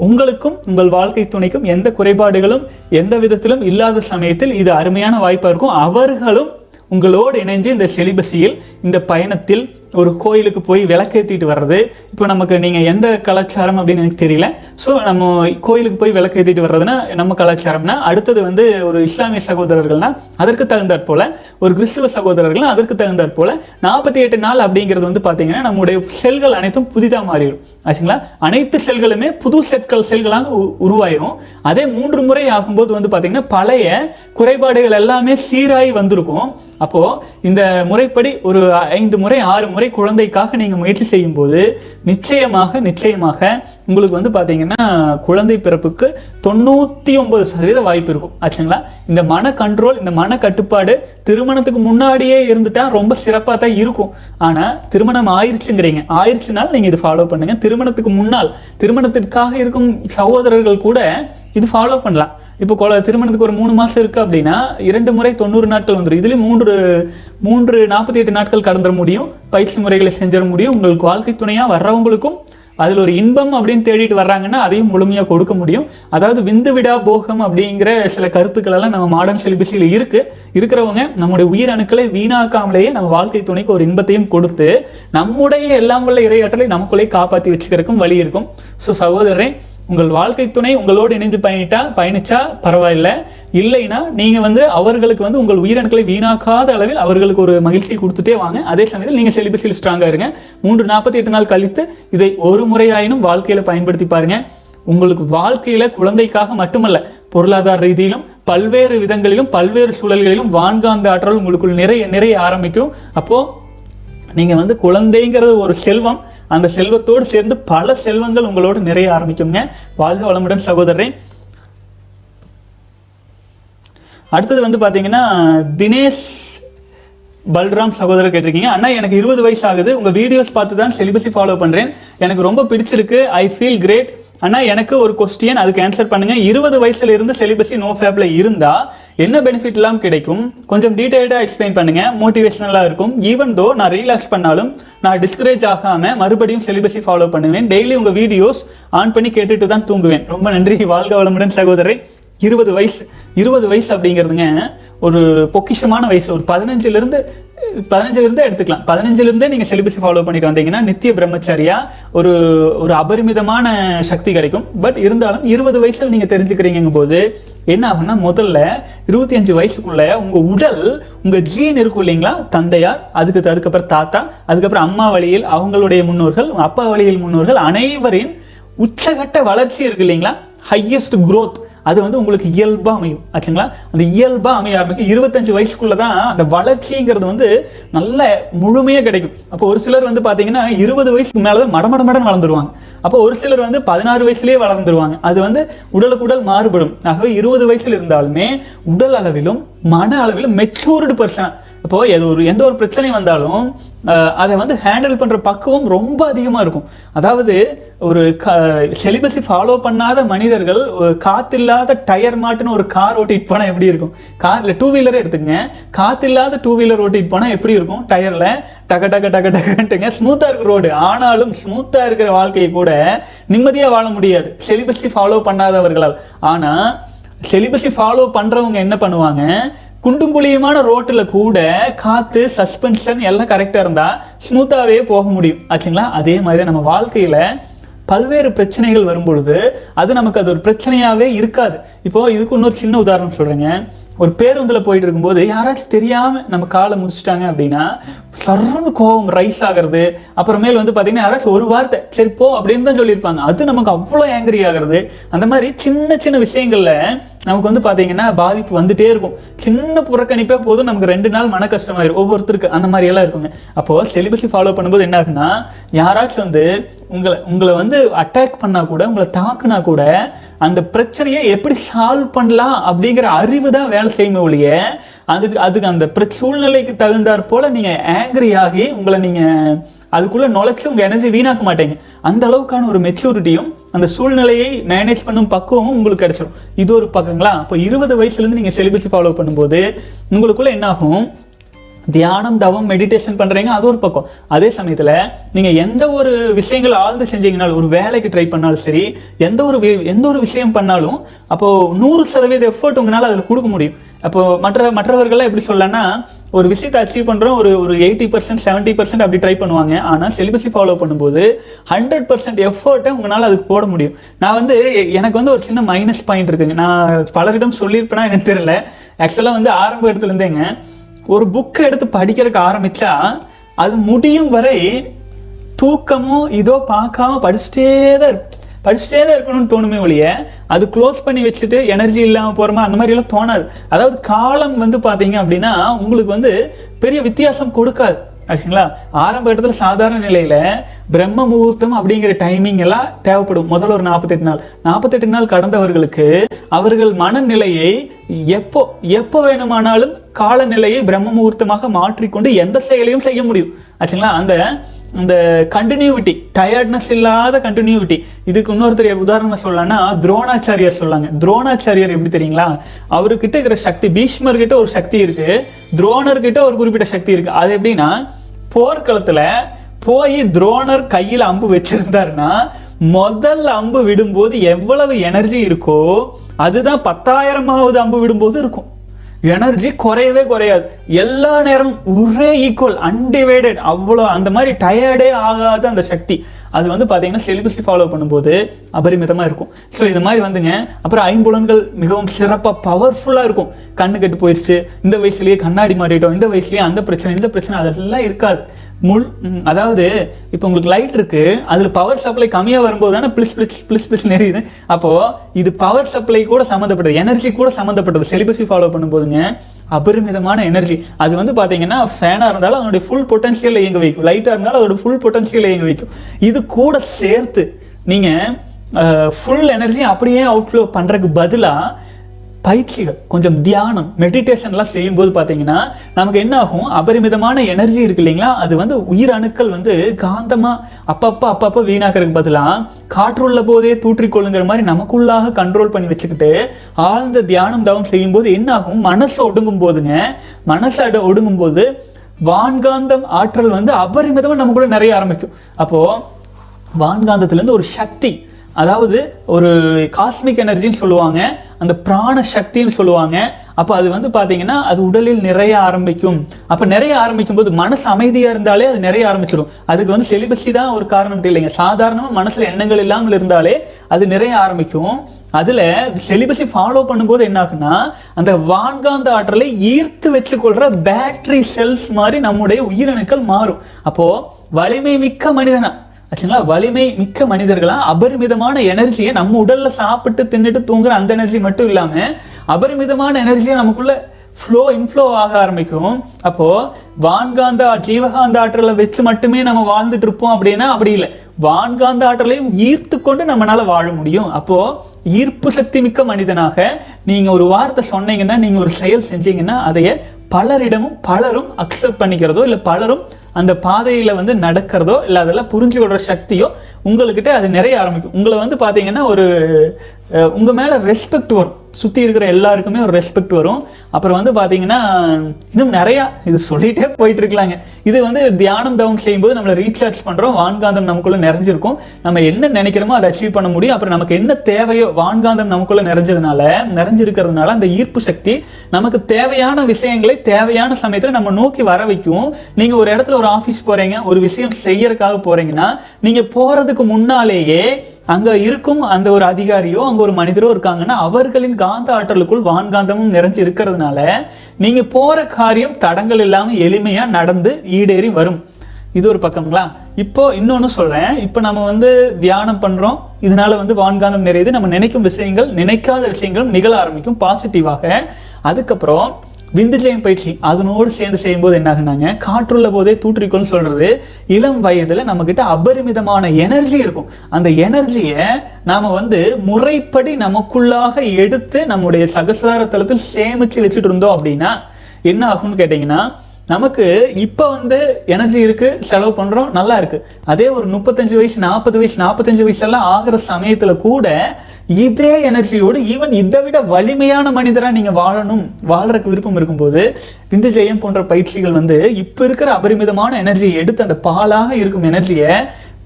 உங்களுக்கும் உங்கள் வாழ்க்கை துணைக்கும் எந்த குறைபாடுகளும் எந்த விதத்திலும் இல்லாத சமயத்தில் இது அருமையான வாய்ப்பாக இருக்கும். அவர்களும் உங்களோடு இணைஞ்சு இந்த செலிபஸியில் இந்த பயணத்தில் ஒரு கோயிலுக்கு போய் விளக்கேற்றிட்டு வர்றது. இப்போ நமக்கு நீங்கள் எந்த கலாச்சாரம் அப்படின்னு எனக்கு தெரியல. ஸோ நம்ம கோயிலுக்கு போய் விளக்கேற்றிட்டு வர்றதுன்னா நம்ம கலாச்சாரம்னா அடுத்தது வந்து ஒரு இஸ்லாமிய சகோதரர்கள்னா அதற்கு தகுந்தாற் போல் ஒரு கிறிஸ்துவ சகோதரர்கள்னா அதற்கு தகுந்தாற் போல் நாற்பத்தி எட்டு நாள் அப்படிங்கிறது வந்து பார்த்தீங்கன்னா நம்முடைய செல்கள் அனைத்தும் புதிதாக மாறிடும். ஆச்சுங்களா? அனைத்து செல்களுமே புது செட்கள் செல்களாக உ- உருவாயிரும். அதே மூன்று முறை ஆகும்போது வந்து பார்த்தீங்கன்னா பழைய குறைபாடுகள் எல்லாமே சீராகி வந்திருக்கும். அப்போது இந்த முறைப்படி ஒரு ஐந்து முறை ஆறு முறை குழந்தைக்காக நீங்கள் முயற்சி செய்யும்போது நிச்சயமாக நிச்சயமாக உங்களுக்கு வந்து பார்த்தீங்கன்னா குழந்தை பிறப்புக்கு தொண்ணூற்றி ஒன்பது சதவீத வாய்ப்பு இருக்கும். ஆச்சுங்களா? இந்த மன கண்ட்ரோல் இந்த மன கட்டுப்பாடு திருமணத்துக்கு முன்னாடியே இருந்துட்டா ரொம்ப சிறப்பாக தான் இருக்கும். ஆனால் திருமணம் ஆயிடுச்சுங்கிறீங்க ஆயிருச்சுனால நீங்கள் இது ஃபாலோ பண்ணுங்கள் திருமணத்துக்கு முன்னால் திருமணத்திற்காக இருக்கும் சகோதரர்கள் கூட இது ஃபாலோ பண்ணலாம். இப்போ கொல திருமணத்துக்கு ஒரு மூணு மாதம் இருக்குது அப்படின்னா இரண்டு முறை தொண்ணூறு நாட்கள் வந்துடும் இதுலேயும் மூன்று மூன்று நாற்பத்தி எட்டு நாட்கள் கடந்துட முடியும். பயிற்சி முறைகளை செஞ்சிட முடியும். உங்களுக்கு வாழ்க்கை துணையாக வர்றவங்களுக்கும் அதில் ஒரு இன்பம் அப்படின்னு தேடிட்டு வர்றாங்கன்னா அதையும் முழுமையாக கொடுக்க முடியும். அதாவது விந்து விடா போகம் அப்படிங்கிற சில கருத்துக்கள் எல்லாம் நம்ம மாடர்ன் சிலிபஸில் இருக்கு. இருக்கிறவங்க நம்முடைய உயிர் அணுக்களை வீணாக்காமலேயே நம்ம வாழ்க்கை துணைக்கு ஒரு இன்பத்தையும் கொடுத்து நம்முடைய எல்லாம் உள்ள இரையாற்றலை நமக்குள்ளே காப்பாற்றி வச்சுக்கிறதுக்கும் வழி இருக்கும். ஸோ சகோதரரே உங்கள் வாழ்க்கை துணை உங்களோடு இணைந்து பயணிட்டா பயணிச்சா பரவாயில்ல. இல்லைன்னா நீங்கள் வந்து அவர்களுக்கு வந்து உங்கள் உயிரணுக்களை வீணாக்காத அளவில் அவர்களுக்கு ஒரு மகிழ்ச்சி கொடுத்துட்டே வாங்க. அதே சமயத்தில் நீங்கள் செலிபஸில் ஸ்ட்ராங்காக இருங்க. மூன்று நாற்பத்தி எட்டு நாள் கழித்து இதை ஒரு முறையாயினும் வாழ்க்கையில் பயன்படுத்தி பாருங்க. உங்களுக்கு வாழ்க்கையில் குழந்தைக்காக மட்டுமல்ல பொருளாதார ரீதியிலும் பல்வேறு விதங்களிலும் பல்வேறு சூழல்களிலும் வான்காந்த ஆற்றல் உங்களுக்குள் நிறைய நிறைய ஆரம்பிக்கும். அப்போது நீங்கள் வந்து குழந்தைங்கிறது ஒரு செல்வம். அந்த செல்வத்தோடு சேர்ந்து பல செல்வங்கள் உங்களோடு நிறைய ஆரம்பிக்குங்க. வாழ்க வளமுடன் சகோதரன் அடுத்தது வந்து பார்த்தீங்கன்னா தினேஷ் பல்ராம் சகோதரர் கேட்டிருக்கீங்க. அண்ணா எனக்கு இருபது வயசு ஆகுது உங்கள் வீடியோஸ் பார்த்து தான் சிலிபஸை ஃபாலோ பண்ணுறேன் எனக்கு ரொம்ப பிடிச்சிருக்கு. ஐ ஃபீல் கிரேட் அண்ணா எனக்கு ஒரு கொஸ்டின் அதுக்கு ஆன்சர் பண்ணுங்கள் இருபது வயசுல இருந்து செலிபஸி நோ ஃபேப்ல இருந்தால் என்ன பெனிஃபிட்லாம் கிடைக்கும்? கொஞ்சம் டீட்டெயில்டாக எக்ஸ்பிளைன் பண்ணுங்கள் மோட்டிவேஷனலாக இருக்கும். ஈவன் தோ நான் ரீலாக்ஸ் பண்ணாலும் நான் டிஸ்கரேஜ் ஆகாமல் மறுபடியும் செலிபஸை ஃபாலோ பண்ணுவேன். டெய்லி உங்கள் வீடியோஸ் ஆன் பண்ணி கேட்டுட்டு தான் தூங்குவேன். ரொம்ப நன்றி. வாழ்க வளமுடன் சகோதரை இருபது வயசு இருபது வயசு அப்படிங்கிறதுங்க ஒரு பொக்கிஷமான வயசு. ஒரு பதினஞ்சுலேருந்து பதினஞ்சுலேருந்தே எடுத்துக்கலாம். பதினஞ்சுல நீங்கள் சிலிபஸை ஃபாலோ பண்ணிட்டு வந்தீங்கன்னா நித்திய பிரம்மச்சரியா ஒரு ஒரு அபரிமிதமான சக்தி கிடைக்கும். பட் இருந்தாலும் இருபது வயசில் நீங்கள் தெரிஞ்சுக்கிறீங்கும் போது என்ன ஆகும்னா முதல்ல இருபத்தி அஞ்சு வயசுக்குள்ள உங்கள் உடல் உங்கள் ஜீன் இருக்கும் இல்லைங்களா தந்தையார் அதுக்கு அதுக்கப்புறம் தாத்தா அதுக்கப்புறம் அம்மா வழியில் அவங்களுடைய முன்னோர்கள் அப்பா வழியில் முன்னோர்கள் அனைவரின் உச்சகட்ட வளர்ச்சி இருக்கு இல்லைங்களா? ஹையஸ்ட் குரோத் அது வந்து உங்களுக்கு இயல்பாக அமையும். ஆச்சுங்களா? அந்த இயல்பாக அமைய ஆரம்பிக்கும். இருபத்தஞ்சு வயசுக்குள்ள தான் அந்த வளர்ச்சிங்கிறது வந்து நல்ல முழுமையாக கிடைக்கும். அப்போ ஒரு சிலர் வந்து பார்த்தீங்கன்னா இருபது வயசுக்கு மேலதான் மடமட மடன் வளர்ந்துருவாங்க. அப்போ ஒரு சிலர் வந்து பதினாறு வயசுலேயே வளர்ந்துருவாங்க. அது வந்து உடலுக்கு உடல் மாறுபடும். ஆகவே இருபது வயசில் இருந்தாலுமே உடல் அளவிலும் மன அளவிலும் மெச்சூர்டு பர்சன் இப்போ எது ஒரு எந்த ஒரு பிரச்சனை வந்தாலும் அதை வந்து ஹேண்டில் பண்ணுற பக்குவம் ரொம்ப அதிகமாக இருக்கும். அதாவது ஒரு க செலிபஸை ஃபாலோ பண்ணாத மனிதர்கள் ஒரு காத்தில்லாத டயர் மாட்டுன்னு ஒரு கார் ஓட்டிட்டு போனால் எப்படி இருக்கும்? காரில் டூ வீலரே எடுத்துக்கங்க. காத்தில்லாத டூ வீலர் ஓட்டிட்டு போனால் எப்படி இருக்கும்? டயரில் டக டக டக டகன்ட்டுங்க. ஸ்மூத்தாக இருக்கிற ரோடு ஆனாலும் ஸ்மூத்தாக இருக்கிற வாழ்க்கையை கூட நிம்மதியாக வாழ முடியாது. செலிபஸை ஃபாலோ பண்ணாதவர்களால். ஆனால் செலிபஸை ஃபாலோ பண்ணுறவங்க என்ன பண்ணுவாங்க? குண்டும் குழியுமான ரோட்டில் கூட காற்று சஸ்பென்ஷன் எல்லாம் கரெக்டாக இருந்தால் ஸ்மூத்தாகவே போக முடியும். ஆச்சுங்களா? அதே மாதிரி நம்ம வாழ்க்கையில் பல்வேறு பிரச்சனைகள் வரும்பொழுது அது நமக்கு அது ஒரு பிரச்சனையாகவே இருக்காது. இப்போது இதுக்கு இன்னொரு சின்ன உதாரணம் சொல்கிறேங்க ஒரு பேருந்தில் போயிட்டு இருக்கும்போது யாராச்சும் தெரியாமல் நம்ம காலை முடிச்சிட்டாங்க அப்படின்னா சர்வ கோபம் ரைஸ் ஆகிறது. அப்புறமேல் வந்து பார்த்தீங்கன்னா யாராச்சும் ஒரு வார்த்தை சரி போ அப்படின்னு தான் சொல்லியிருப்பாங்க. அது நமக்கு அவ்வளோ ஏங்கரி ஆகிறது. அந்த மாதிரி சின்ன சின்ன விஷயங்களில் நமக்கு வந்து பார்த்தீங்கன்னா பாதிப்பு வந்துட்டே இருக்கும். சின்ன புறக்கணிப்பே போதும் நமக்கு ரெண்டு நாள் மன கஷ்டமாயிரும். ஒவ்வொருத்தருக்கு அந்த மாதிரி எல்லாம் இருக்குங்க. அப்போ செலிபஸை ஃபாலோ பண்ணும்போது என்ன ஆகுன்னா யாராச்சும் வந்து உங்களை உங்களை வந்து அட்டாக் பண்ணா கூட உங்களை தாக்குனா கூட அந்த பிரச்சனையை எப்படி சால்வ் பண்ணலாம் அப்படிங்கிற அறிவு தான் வேலை செய்யுமே ஒழிய அதுக்கு அதுக்கு அந்த பிர- சூழ்நிலைக்கு தகுந்தாற் போல நீங்க ஆங்கிரி ஆகி உங்களை நீங்க அதுக்குள்ளே நுழைச்சு உங்கள் எனர்ஜி வீணாக்க மாட்டீங்க. அந்த அளவுக்கான ஒரு மெச்சூரிட்டியும் அந்த சூழ்நிலையை மேனேஜ் பண்ணும் பக்குவமும் உங்களுக்கு கிடைச்சிடும் இது ஒரு பக்கங்களா? அப்போ இருபது வயசுலேருந்து நீங்கள் செலிபஸை ஃபாலோ பண்ணும்போது உங்களுக்குள்ளே என்ன ஆகும்? தியானம் தவம் மெடிடேஷன் பண்ணுறீங்க அது ஒரு பக்கம். அதே சமயத்தில் நீங்கள் எந்த ஒரு விஷயங்கள் ஆழ்ந்து செஞ்சீங்கனாலும் ஒரு வேலைக்கு ட்ரை பண்ணாலும் சரி எந்த ஒரு எந்த ஒரு விஷயம் பண்ணாலும் அப்போது நூறு சதவீத எஃபர்ட் உங்களால் அதில் கொடுக்க முடியும். அப்போது மற்ற மற்றவர்கள்லாம் எப்படி சொல்லலாம்னா ஒரு விஷயத்தை அச்சீவ் பண்ணுறோம் ஒரு ஒரு எயிட்டி பர்சன்ட் செவன்ட்டி பர்சன்ட் அப்படி ட்ரை பண்ணுவாங்க. ஆனால் சிலிபஸை ஃபாலோ பண்ணும்போது ஹண்ட்ரட் பர்சன்ட் எஃபர்ட்டை உங்களால் அதுக்கு போட முடியும். நான் வந்து எ- எனக்கு வந்து ஒரு சின்ன மைனஸ் பாயிண்ட் இருக்குங்க. நான் பலரிடம் சொல்லியிருப்பேனா எனக்கு தெரியல. ஆக்சுவலாக வந்து ஆரம்ப இடத்துல இருந்தேங்க ஒரு புக் எடுத்து படிக்கிறதுக்கு ஆரம்பித்தா அது முடியும் வரை தூக்கமோ இதோ பார்க்காம படிச்சுட்டே தான் இருப்பேன். படிச்சுட்டே தான் இருக்கணும்னு தோணுமே ஒழிய அது க்ளோஸ் பண்ணி வச்சுட்டு எனர்ஜி இல்லாமல் போகிறோமா அந்த மாதிரி எல்லாம் தோணாது. அதாவது காலம் வந்து பார்த்தீங்க அப்படின்னா உங்களுக்கு வந்து பெரிய வித்தியாசம் கொடுக்காது. ஓகேங்களா ஆரம்ப இடத்துல சாதாரண நிலையில பிரம்ம முகூர்த்தம் அப்படிங்கிற டைமிங் எல்லாம் தேவைப்படும். முதல்ல ஒரு நாற்பத்தெட்டு நாள். நாற்பத்தெட்டு நாள் கடந்தவர்களுக்கு அவர்கள் மனநிலையை எப்போ எப்போ வேணுமானாலும் காலநிலையை பிரம்ம முகூர்த்தமாக மாற்றிக்கொண்டு எந்த செயலையும் செய்ய முடியும். ஆச்சுங்களா? அந்த இந்த கண்டினியூவிட்டி டயர்ட்னஸ் இல்லாத கண்டினியூவிட்டி இதுக்கு இன்னொருத்தர் உதாரணம் சொல்லலாம்னா துரோணாச்சாரியார் சொல்லாங்க. துரோணாச்சாரியார் எப்படி தெரியுங்களா? அவர்கிட்ட இருக்கிற சக்தி பீஷ்மர்கிட்ட ஒரு சக்தி இருக்கு. துரோணர்கிட்ட ஒரு குறிப்பிட்ட சக்தி இருக்கு. அது எப்படின்னா போர்க்களத்துல போய் துரோணர் கையில அம்பு வச்சிருந்தாருன்னா முதல் அம்பு விடும்போது எவ்வளவு எனர்ஜி இருக்கோ அதுதான் பத்தாயிரமாவது அம்பு விடும்போது இருக்கும். எனர்ஜி குறையவே குறையாது. எல்லா நேரமும் ஒரே ஈக்குவல் அன்டிவைடட் அவ்வளோ அந்த மாதிரி டயர்டே ஆகாத அந்த சக்தி. அது வந்து பார்த்தீங்கன்னா செலிபஸை ஃபாலோ பண்ணும்போது அபரிமிதமாக இருக்கும். ஸோ இது மாதிரி வந்துங்க அப்புறம் ஐம்புலன்கள் மிகவும் சிறப்பாக பவர்ஃபுல்லாக இருக்கும். கண்ணு கெட்டு போயிடுச்சு இந்த வயசுலேயே கண்ணாடி மாட்டிட்டோம் இந்த வயசுலேயே அந்த பிரச்சனை இந்த பிரச்சனை அதெல்லாம் இருக்காது. முள் அதாவது இப்போ உங்களுக்கு லைட் இருக்கு அதில் பவர் சப்ளை கம்மியாக வரும்போது தானே பிளிஸ் பிளிஸ் பிளிஸ் பிளிஸ் நெறியுது அப்போது இது பவர் சப்ளை கூட சம்மந்தப்பட்டது எனர்ஜி கூட சம்மந்தப்பட்டது. செலிபஸை ஃபாலோ பண்ணும்போதுங்க அபரிமிதமான எனர்ஜி அது வந்து பார்த்தீங்கன்னா ஃபேனாக இருந்தாலும் அதனுடைய ஃபுல் பொட்டன்ஷியல் இயங்க வைக்கும். லைட்டாக இருந்தாலும் அதோட ஃபுல் பொட்டன்ஷியல் இயங்க வைக்கும். இது கூட சேர்த்து நீங்கள் ஃபுல் எனர்ஜி அப்படியே அவுட்ஃப்ளோ பண்ணுறதுக்கு பதிலாக பயிற்சிகள் கொஞ்சம் தியானம் மெடிடேஷன்லாம் செய்யும்போது பார்த்தீங்கன்னா நமக்கு என்ன ஆகும்? அபரிமிதமான எனர்ஜி இருக்கு இல்லைங்களா? அது வந்து உயிர் அணுக்கள் வந்து காந்தமாக அப்பப்போ அப்பப்போ வீணாக்கிறதுக்கு பதிலாக காற்றுள்ள போதே தூற்றிக்கொள்ளுங்கிற மாதிரி நமக்குள்ளாக கண்ட்ரோல் பண்ணி வச்சுக்கிட்டு ஆழ்ந்த தியானம் தவம் செய்யும்போது என்ன ஆகும்? மனசு ஒடுங்கும் போதுங்க. மனசு அட ஒடுங்கும் போது வான்காந்தம் ஆற்றல் வந்து அபரிமிதமாக நம்ம கூட நிறைய ஆரம்பிக்கும். அப்போது வான்காந்தத்திலேருந்து ஒரு சக்தி அதாவது ஒரு காஸ்மிக் எனர்ஜின்னு சொல்லுவாங்க அந்த பிராண சக்தின்னு சொல்லுவாங்க. அப்போ அது வந்து பார்த்தீங்கன்னா அது உடலில் நிறைய ஆரம்பிக்கும். அப்போ நிறைய ஆரம்பிக்கும் போது மனசு அமைதியாக இருந்தாலே அது நிறைய ஆரம்பிச்சிடும். அதுக்கு வந்து செலிபஸி தான் ஒரு காரணம் இல்லைங்க. சாதாரணமாக மனசில் எண்ணங்கள் இல்லாமல் இருந்தாலே அது நிறைய ஆரம்பிக்கும். அதில் செலிபஸை ஃபாலோ பண்ணும்போது என்ன ஆகுன்னா அந்த வான்காந்த ஆற்றலை ஈர்த்து வச்சுக்கொள்கிற பேட்டரி செல்ஸ் மாதிரி நம்முடைய உயிரணுக்கள் மாறும். அப்போது வலிமை மிக்க மனிதனா ஆச்சுங்களா? வலிமை மிக்க மனிதர்களா? அபரிமிதமான எனர்ஜியை நம்ம உடல்ல சாப்பிட்டு தின்னுட்டு தூங்குற அந்த எனர்ஜி மட்டும் இல்லாம அபரிமிதமான எனர்ஜியை நமக்குள்ள ஃப்ளோ இன்ஃப்ளோ ஆக ஆரம்பிக்கும். அப்போது வான்காந்த ஜீவகாந்த ஆற்றலை வச்சு மட்டுமே நம்ம வாழ்ந்துட்டு இருப்போம் அப்படின்னா அப்படி இல்லை. வான்காந்த ஆற்றலையும் ஈர்த்து கொண்டு நம்மளால் வாழ முடியும். அப்போது ஈர்ப்பு சக்தி மிக்க மனிதனாக நீங்கள் ஒரு வார்த்தை சொன்னீங்கன்னா நீங்கள் ஒரு செயல் செஞ்சீங்கன்னா அதைய பலரிடமும் பலரும் அக்செப்ட் பண்ணிக்கிறதோ இல்லை பலரும் அந்த பாதையில் வந்து நடக்கிறதோ இல்லை அதெல்லாம் புரிஞ்சு கொள்ற சக்தியோ உங்கள்கிட்ட அது நிறைய ஆரம்பிக்கும். உங்களை வந்து பார்த்தீங்கன்னா ஒரு உங்கள் மேலே ரெஸ்பெக்ட் வரும். சுற்றி இருக்கிற எல்லாருக்குமே ஒரு ரெஸ்பெக்ட் வரும். அப்புறம் வந்து பார்த்தீங்கன்னா இன்னும் நிறையா இது சொல்லிகிட்டே போயிட்டு இருக்கலாங்க. இது வந்து தியானம் தவம் செய்யும்போது நம்மளை ரீசார்ஜ் பண்ணுறோம் வான்காந்தம் நமக்குள்ளே நிறைஞ்சிருக்கும். நம்ம என்ன நினைக்கிறோமோ அதை அச்சீவ் பண்ண முடியும். அப்புறம் நமக்கு என்ன தேவையோ வான்காந்தம் நமக்குள்ளே நிறைஞ்சதுனால நிறைஞ்சிருக்கிறதுனால அந்த ஈர்ப்பு சக்தி நமக்கு தேவையான விஷயங்களை தேவையான சமயத்தில் நம்ம நோக்கி வர வைக்கும். நீங்கள் ஒரு இடத்துல ஒரு ஆஃபீஸ் போகிறீங்க ஒரு விஷயம் செய்யறதுக்காக போகிறீங்கன்னா நீங்கள் போகிறதுக்கு முன்னாலேயே அங்கே இருக்கும் அந்த ஒரு அதிகாரியோ அங்கே ஒரு மனிதரோ இருக்காங்கன்னா அவர்களின் காந்த ஆற்றலுக்குள் வான்காந்தமும் நிறைஞ்சு இருக்கிறதுனால நீங்கள் போகிற காரியம் தடங்கள் இல்லாமல் எளிமையாக நடந்து ஈடேறி வரும். இது ஒரு பக்கங்களா இப்போ இன்னொன்று சொல்கிறேன் இப்போ நம்ம வந்து தியானம் பண்ணுறோம் இதனால வந்து வான்காந்தம் நிறையுது. நம்ம நினைக்கும் விஷயங்கள் நினைக்காத விஷயங்களும் நிகழ ஆரம்பிக்கும் பாசிட்டிவாக அதுக்கப்புறம் விந்துஜயம் பயிற்சி அதனோடு சேர்ந்து செய்யும்போது என்ன ஆகுனாங்க காற்றுள்ள போதே தூற்றிக்கொள்னு சொல்கிறது இளம் வயதில் நம்மக்கிட்ட அபரிமிதமான எனர்ஜி இருக்கும். அந்த எனர்ஜியை நாம் வந்து முறைப்படி நமக்குள்ளாக எடுத்து நம்முடைய சகசிரார தளத்தில் சேமிச்சு வச்சுட்டு இருந்தோம் அப்படின்னா என்ன ஆகும்னு கேட்டிங்கன்னா நமக்கு இப்போ வந்து எனர்ஜி இருக்கு செலவு பண்றோம் நல்லா இருக்கு. அதே ஒரு முப்பத்தஞ்சு வயசு நாற்பது வயசு நாற்பத்தஞ்சு வயசெல்லாம் ஆகிற சமயத்துல கூட இதே எனர்ஜியோடு ஈவன் இதை விட வலிமையான மனிதராக நீங்கள் வாழணும் வாழ்றதுக்கு விருப்பம் இருக்கும்போது விந்து ஜெயம் போன்ற பயிற்சிகள் வந்து இப்போ இருக்கிற அபரிமிதமான எனர்ஜியை எடுத்து அந்த பாலாக இருக்கும் எனர்ஜியை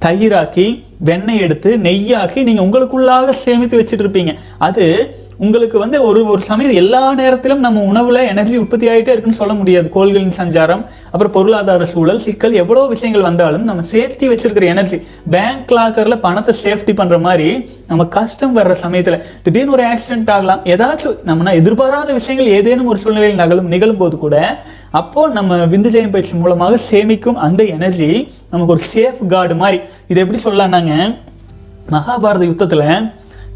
தயிராக்கி வெண்ணெய் எடுத்து நெய்யாக்கி நீங்கள் உங்களுக்குள்ளாக சேமித்து வச்சுட்டு இருப்பீங்க. அது உங்களுக்கு வந்து ஒரு ஒரு சமயம் எல்லா நேரத்திலும் நம்ம உணவுல எனர்ஜி உற்பத்தி ஆகிட்டே இருக்குன்னு சொல்ல முடியாது. கோள்களின் சஞ்சாரம் அப்புறம் பொருளாதார சூழல் சிக்கல் எவ்வளோ விஷயங்கள் வந்தாலும் நம்ம சேர்த்தி வச்சிருக்கிற எனர்ஜி பேங்க் லாக்கரில் பணத்தை சேஃப்டி பண்ற மாதிரி நம்ம கஷ்டம் வர்ற சமயத்தில் திடீர்னு ஒரு ஆக்சிடென்ட் ஆகலாம். ஏதாச்சும் நம்ம எதிர்பாராத விஷயங்கள் ஏதேனும் ஒரு சூழ்நிலையில் நகலும் நிகழும் போது கூட அப்போ நம்ம விந்து ஜெயம் பயிற்சி மூலமாக சேமிக்கும் அந்த எனர்ஜி நமக்கு ஒரு சேஃப் கார்டு மாதிரி. இது எப்படி சொல்லலாம்னாங்க மகாபாரத யுத்தத்தில்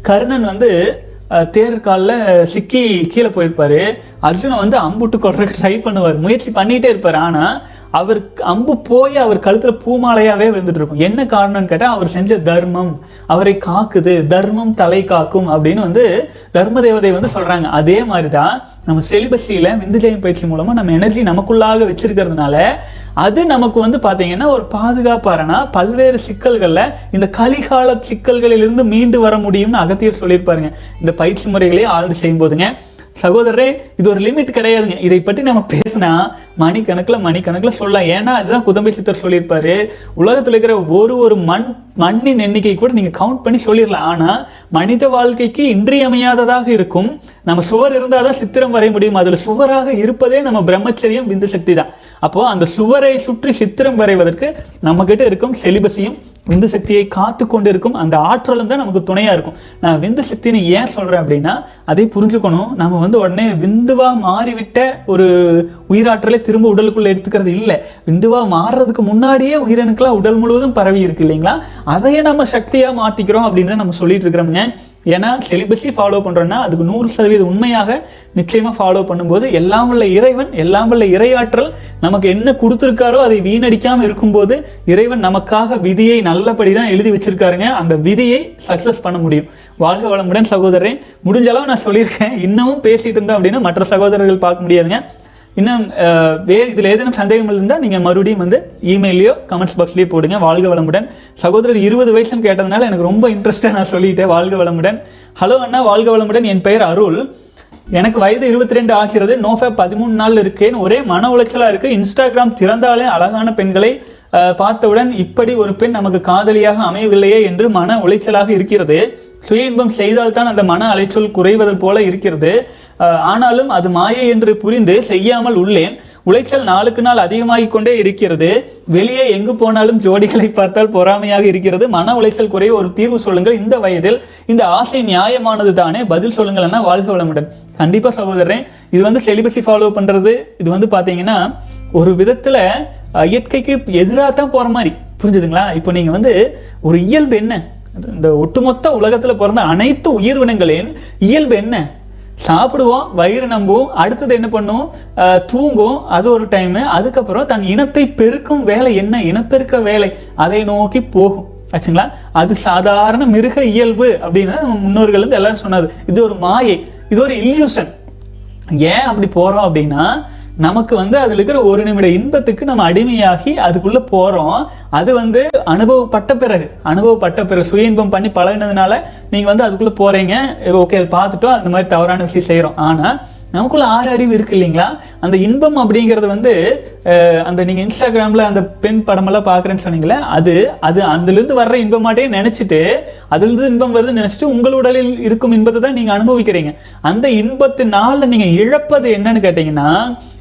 கர்ணன் வந்து தேர்காலில் சிக்கி கீழே போயிருப்பாரு. அர்ஜுனை வந்து அம்புட்டு கொடுறதுக்கு ட்ரை பண்ணுவார். முயற்சி பண்ணிட்டே இருப்பார். ஆனால் அவர் அம்பு போய் அவர் கழுத்தில் பூமாலையாகவே விழுந்துட்டு இருக்கும் என்ன காரணம்னு கேட்டால் அவர் செஞ்ச தர்மம் அவரை காக்குது தர்மம் தலை காக்கும் அப்படின்னு வந்து தர்ம தேவதை வந்து சொல்கிறாங்க அதே மாதிரி தான் நம்ம செலிபஸியில் விந்துஜயம் பயிற்சி மூலமாக நம்ம எனர்ஜி நமக்குள்ளாக வச்சிருக்கிறதுனால அது நமக்கு வந்து பார்த்தீங்கன்னா ஒரு பாதுகாப்பாரனா பல்வேறு சிக்கல்களில் இந்த கலிகால சிக்கல்களிலிருந்து மீண்டு வர முடியும்னு அகத்தியர் சொல்லியிருப்பாருங்க. இந்த பயிற்சி முறைகளே ஆழ்ந்து செய்யும் போதுங்க சகோதரரே இது ஒரு லிமிட் கிடையாதுங்க. இதை பற்றி நம்ம பேசினா மணிக்கணக்கில் மணிக்கணக்கில் சொல்லலாம். ஏன்னா அதுதான் குதம்பை சித்தர் சொல்லியிருப்பாரு. உலகத்தில் இருக்கிற ஒரு ஒரு மண் மண்ணின் எண்ணிக்கை கூட நீங்க கவுண்ட் பண்ணி சொல்லிடலாம். ஆனால் மனித வாழ்க்கைக்கு இன்றியமையாததாக இருக்கும். நம்ம சுவர் இருந்தால் தான் சித்திரம் வரைய முடியும். அதில் சுவராக இருப்பதே நம்ம பிரம்மச்சரியம் விந்து சக்தி தான். அப்போது அந்த சுவரை சுற்றி சித்திரம் வரைவதற்கு நம்மக்கிட்ட இருக்கும் செலிபஸையும் விந்து சக்தியை காத்து கொண்டு இருக்கும் அந்த ஆற்றலும் தான் நமக்கு துணையாக இருக்கும். நான் விந்து சக்தின்னு ஏன் சொல்கிறேன் அப்படின்னா அதை புரிஞ்சுக்கணும். நம்ம வந்து உடனே விந்துவாக மாறிவிட்ட ஒரு உயிராற்றலை திரும்ப உடலுக்குள்ளே எடுத்துக்கிறது இல்லை. விந்துவாக மாறுறதுக்கு முன்னாடியே உயிரணுக்கெல்லாம் உடல் முழுவதும் பரவி இருக்கு இல்லைங்களா? அதையே நம்ம சக்தியாக மாற்றிக்கிறோம் அப்படின்னு தான் நம்ம சொல்லிட்டு இருக்கிறோம்ங்க. ஏன்னா செலிபஸை ஃபாலோ பண்ணுறோன்னா அதுக்கு நூறு சதவீதம் உண்மையாக நிச்சயமாக ஃபாலோ பண்ணும்போது எல்லாம் உள்ள இறைவன் எல்லாம் உள்ள இறையாற்றல் நமக்கு என்ன கொடுத்துருக்காரோ அதை வீணடிக்காமல் இருக்கும்போது இறைவன் நமக்காக விதியை நல்லபடி தான் எழுதி வச்சிருக்காருங்க. அந்த விதியை சக்ஸஸ் பண்ண முடியும். வாழ்க வளமுடன் சகோதரரே முடிஞ்ச அளவு நான் சொல்லியிருக்கேன். இன்னமும் பேசிகிட்டு இருந்தேன் அப்படின்னா மற்ற சகோதரர்கள் பார்க்க முடியாதுங்க. இன்னும் வேறு இதில் ஏதேனும் சந்தேகம் இருந்தால் நீங்கள் மறுபடியும் வந்து இமெயிலையோ கமெண்ட்ஸ் பாக்ஸ்லேயோ போடுங்க. வாழ்க வளமுடன். சகோதரர் இருபது வயசுன்னு கேட்டதுனால எனக்கு ரொம்ப இன்ட்ரெஸ்ட்டாக நான் சொல்லிட்டேன். வாழ்க வளமுடன். ஹலோ அண்ணா வாழ்க வளமுடன். என் பெயர் அருள். எனக்கு வயது இருபத்தி ரெண்டு ஆகிறது. நோஃபே பதிமூணு நாள் இருக்கேன். ஒரே மன உளைச்சலாக இருக்குது இன்ஸ்டாகிராம் திறந்தாலே அழகான பெண்களை பார்த்தவுடன் இப்படி ஒரு பெண் நமக்கு காதலியாக அமையவில்லையே என்று மன உளைச்சலாக இருக்கிறது. சுய இன்பம் செய்தால்தான் அந்த மன அலைச்சல் குறைவது போல இருக்கிறது. ஆனாலும் அது மாயை என்று புரிந்து செய்யாமல் உள்ளேன். உளைச்சல் நாளுக்கு நாள் அதிகமாகிக் கொண்டே இருக்கிறது. வெளியே எங்கு போனாலும் ஜோடிகளை பார்த்தால் பொறாமையாக இருக்கிறது. மன உளைச்சல் குறைய ஒரு தீர்வு சொல்லுங்கள். இந்த வயதில் இந்த ஆசை நியாயமானது தானே? பதில் சொல்லுங்கள் வாழ்க வளமுடன். கண்டிப்பா சகோதரன் இது வந்து செலிபஸை ஃபாலோ பண்றது. இது வந்து பாத்தீங்கன்னா ஒரு விதத்துல இயற்கைக்கு எதிராக தான் போற மாதிரி. புரிஞ்சுதுங்களா? இப்போ நீங்க வந்து ஒரு இயல்பு என்ன? இந்த ஒட்டுமொத்த உலகத்தில் பிறந்த அனைத்து உயிர்வினங்களின் இயல்பு என்ன? சாப்பிடுவோம் வயிறு நம்புவோம் அடுத்தது என்ன பண்ணும்? அஹ், தூங்கும் அது ஒரு டைம் அதுக்கப்புறம் தன் இனத்தை பெருக்கும் வேலை என்ன? இனப்பெருக்க வேலை. அதை நோக்கி போகும். ஆச்சுங்களா? அது சாதாரண மிருக இயல்பு அப்படின்னு நம்ம முன்னோர்கள் வந்து எல்லாரும் சொன்னது. இது ஒரு மாயை. இது ஒரு இல்யூஷன் ஏன் அப்படி போறோம் அப்படின்னா நமக்கு வந்து அதில் இருக்கிற ஒரு நிமிட இன்பத்துக்கு நம்ம அடிமையாகி அதுக்குள்ளே போகிறோம் அது வந்து அனுபவப்பட்ட பிறகு அனுபவப்பட்ட பிறகு சுய இன்பம் பண்ணி பழகினதுனால நீங்கள் வந்து அதுக்குள்ளே போகிறீங்க ஓகே அது பார்த்துட்டோம் அந்த மாதிரி தவறான விஷயம் செய்கிறோம் ஆனால் நமக்குள்ள ஆறு அறிவு இருக்கு இல்லைங்களா? அந்த இன்பம் அப்படிங்கிறது வந்து அந்த நீங்க இன்ஸ்டாகிராம்ல அந்த பெண் படமெல்லாம் பாக்குறேன்னு சொன்னீங்களே அது அது அதுல இருந்து வர்ற இன்பமாட்டே நினைச்சிட்டு அதுல இருந்து இன்பம் வருதுன்னு நினைச்சிட்டு உங்கள் உடலில் இருக்கும் இன்பத்தை தான் நீங்க அனுபவிக்கிறீங்க. அந்த இன்பத்தினால நீங்க இழப்பது என்னன்னு கேட்டீங்கன்னா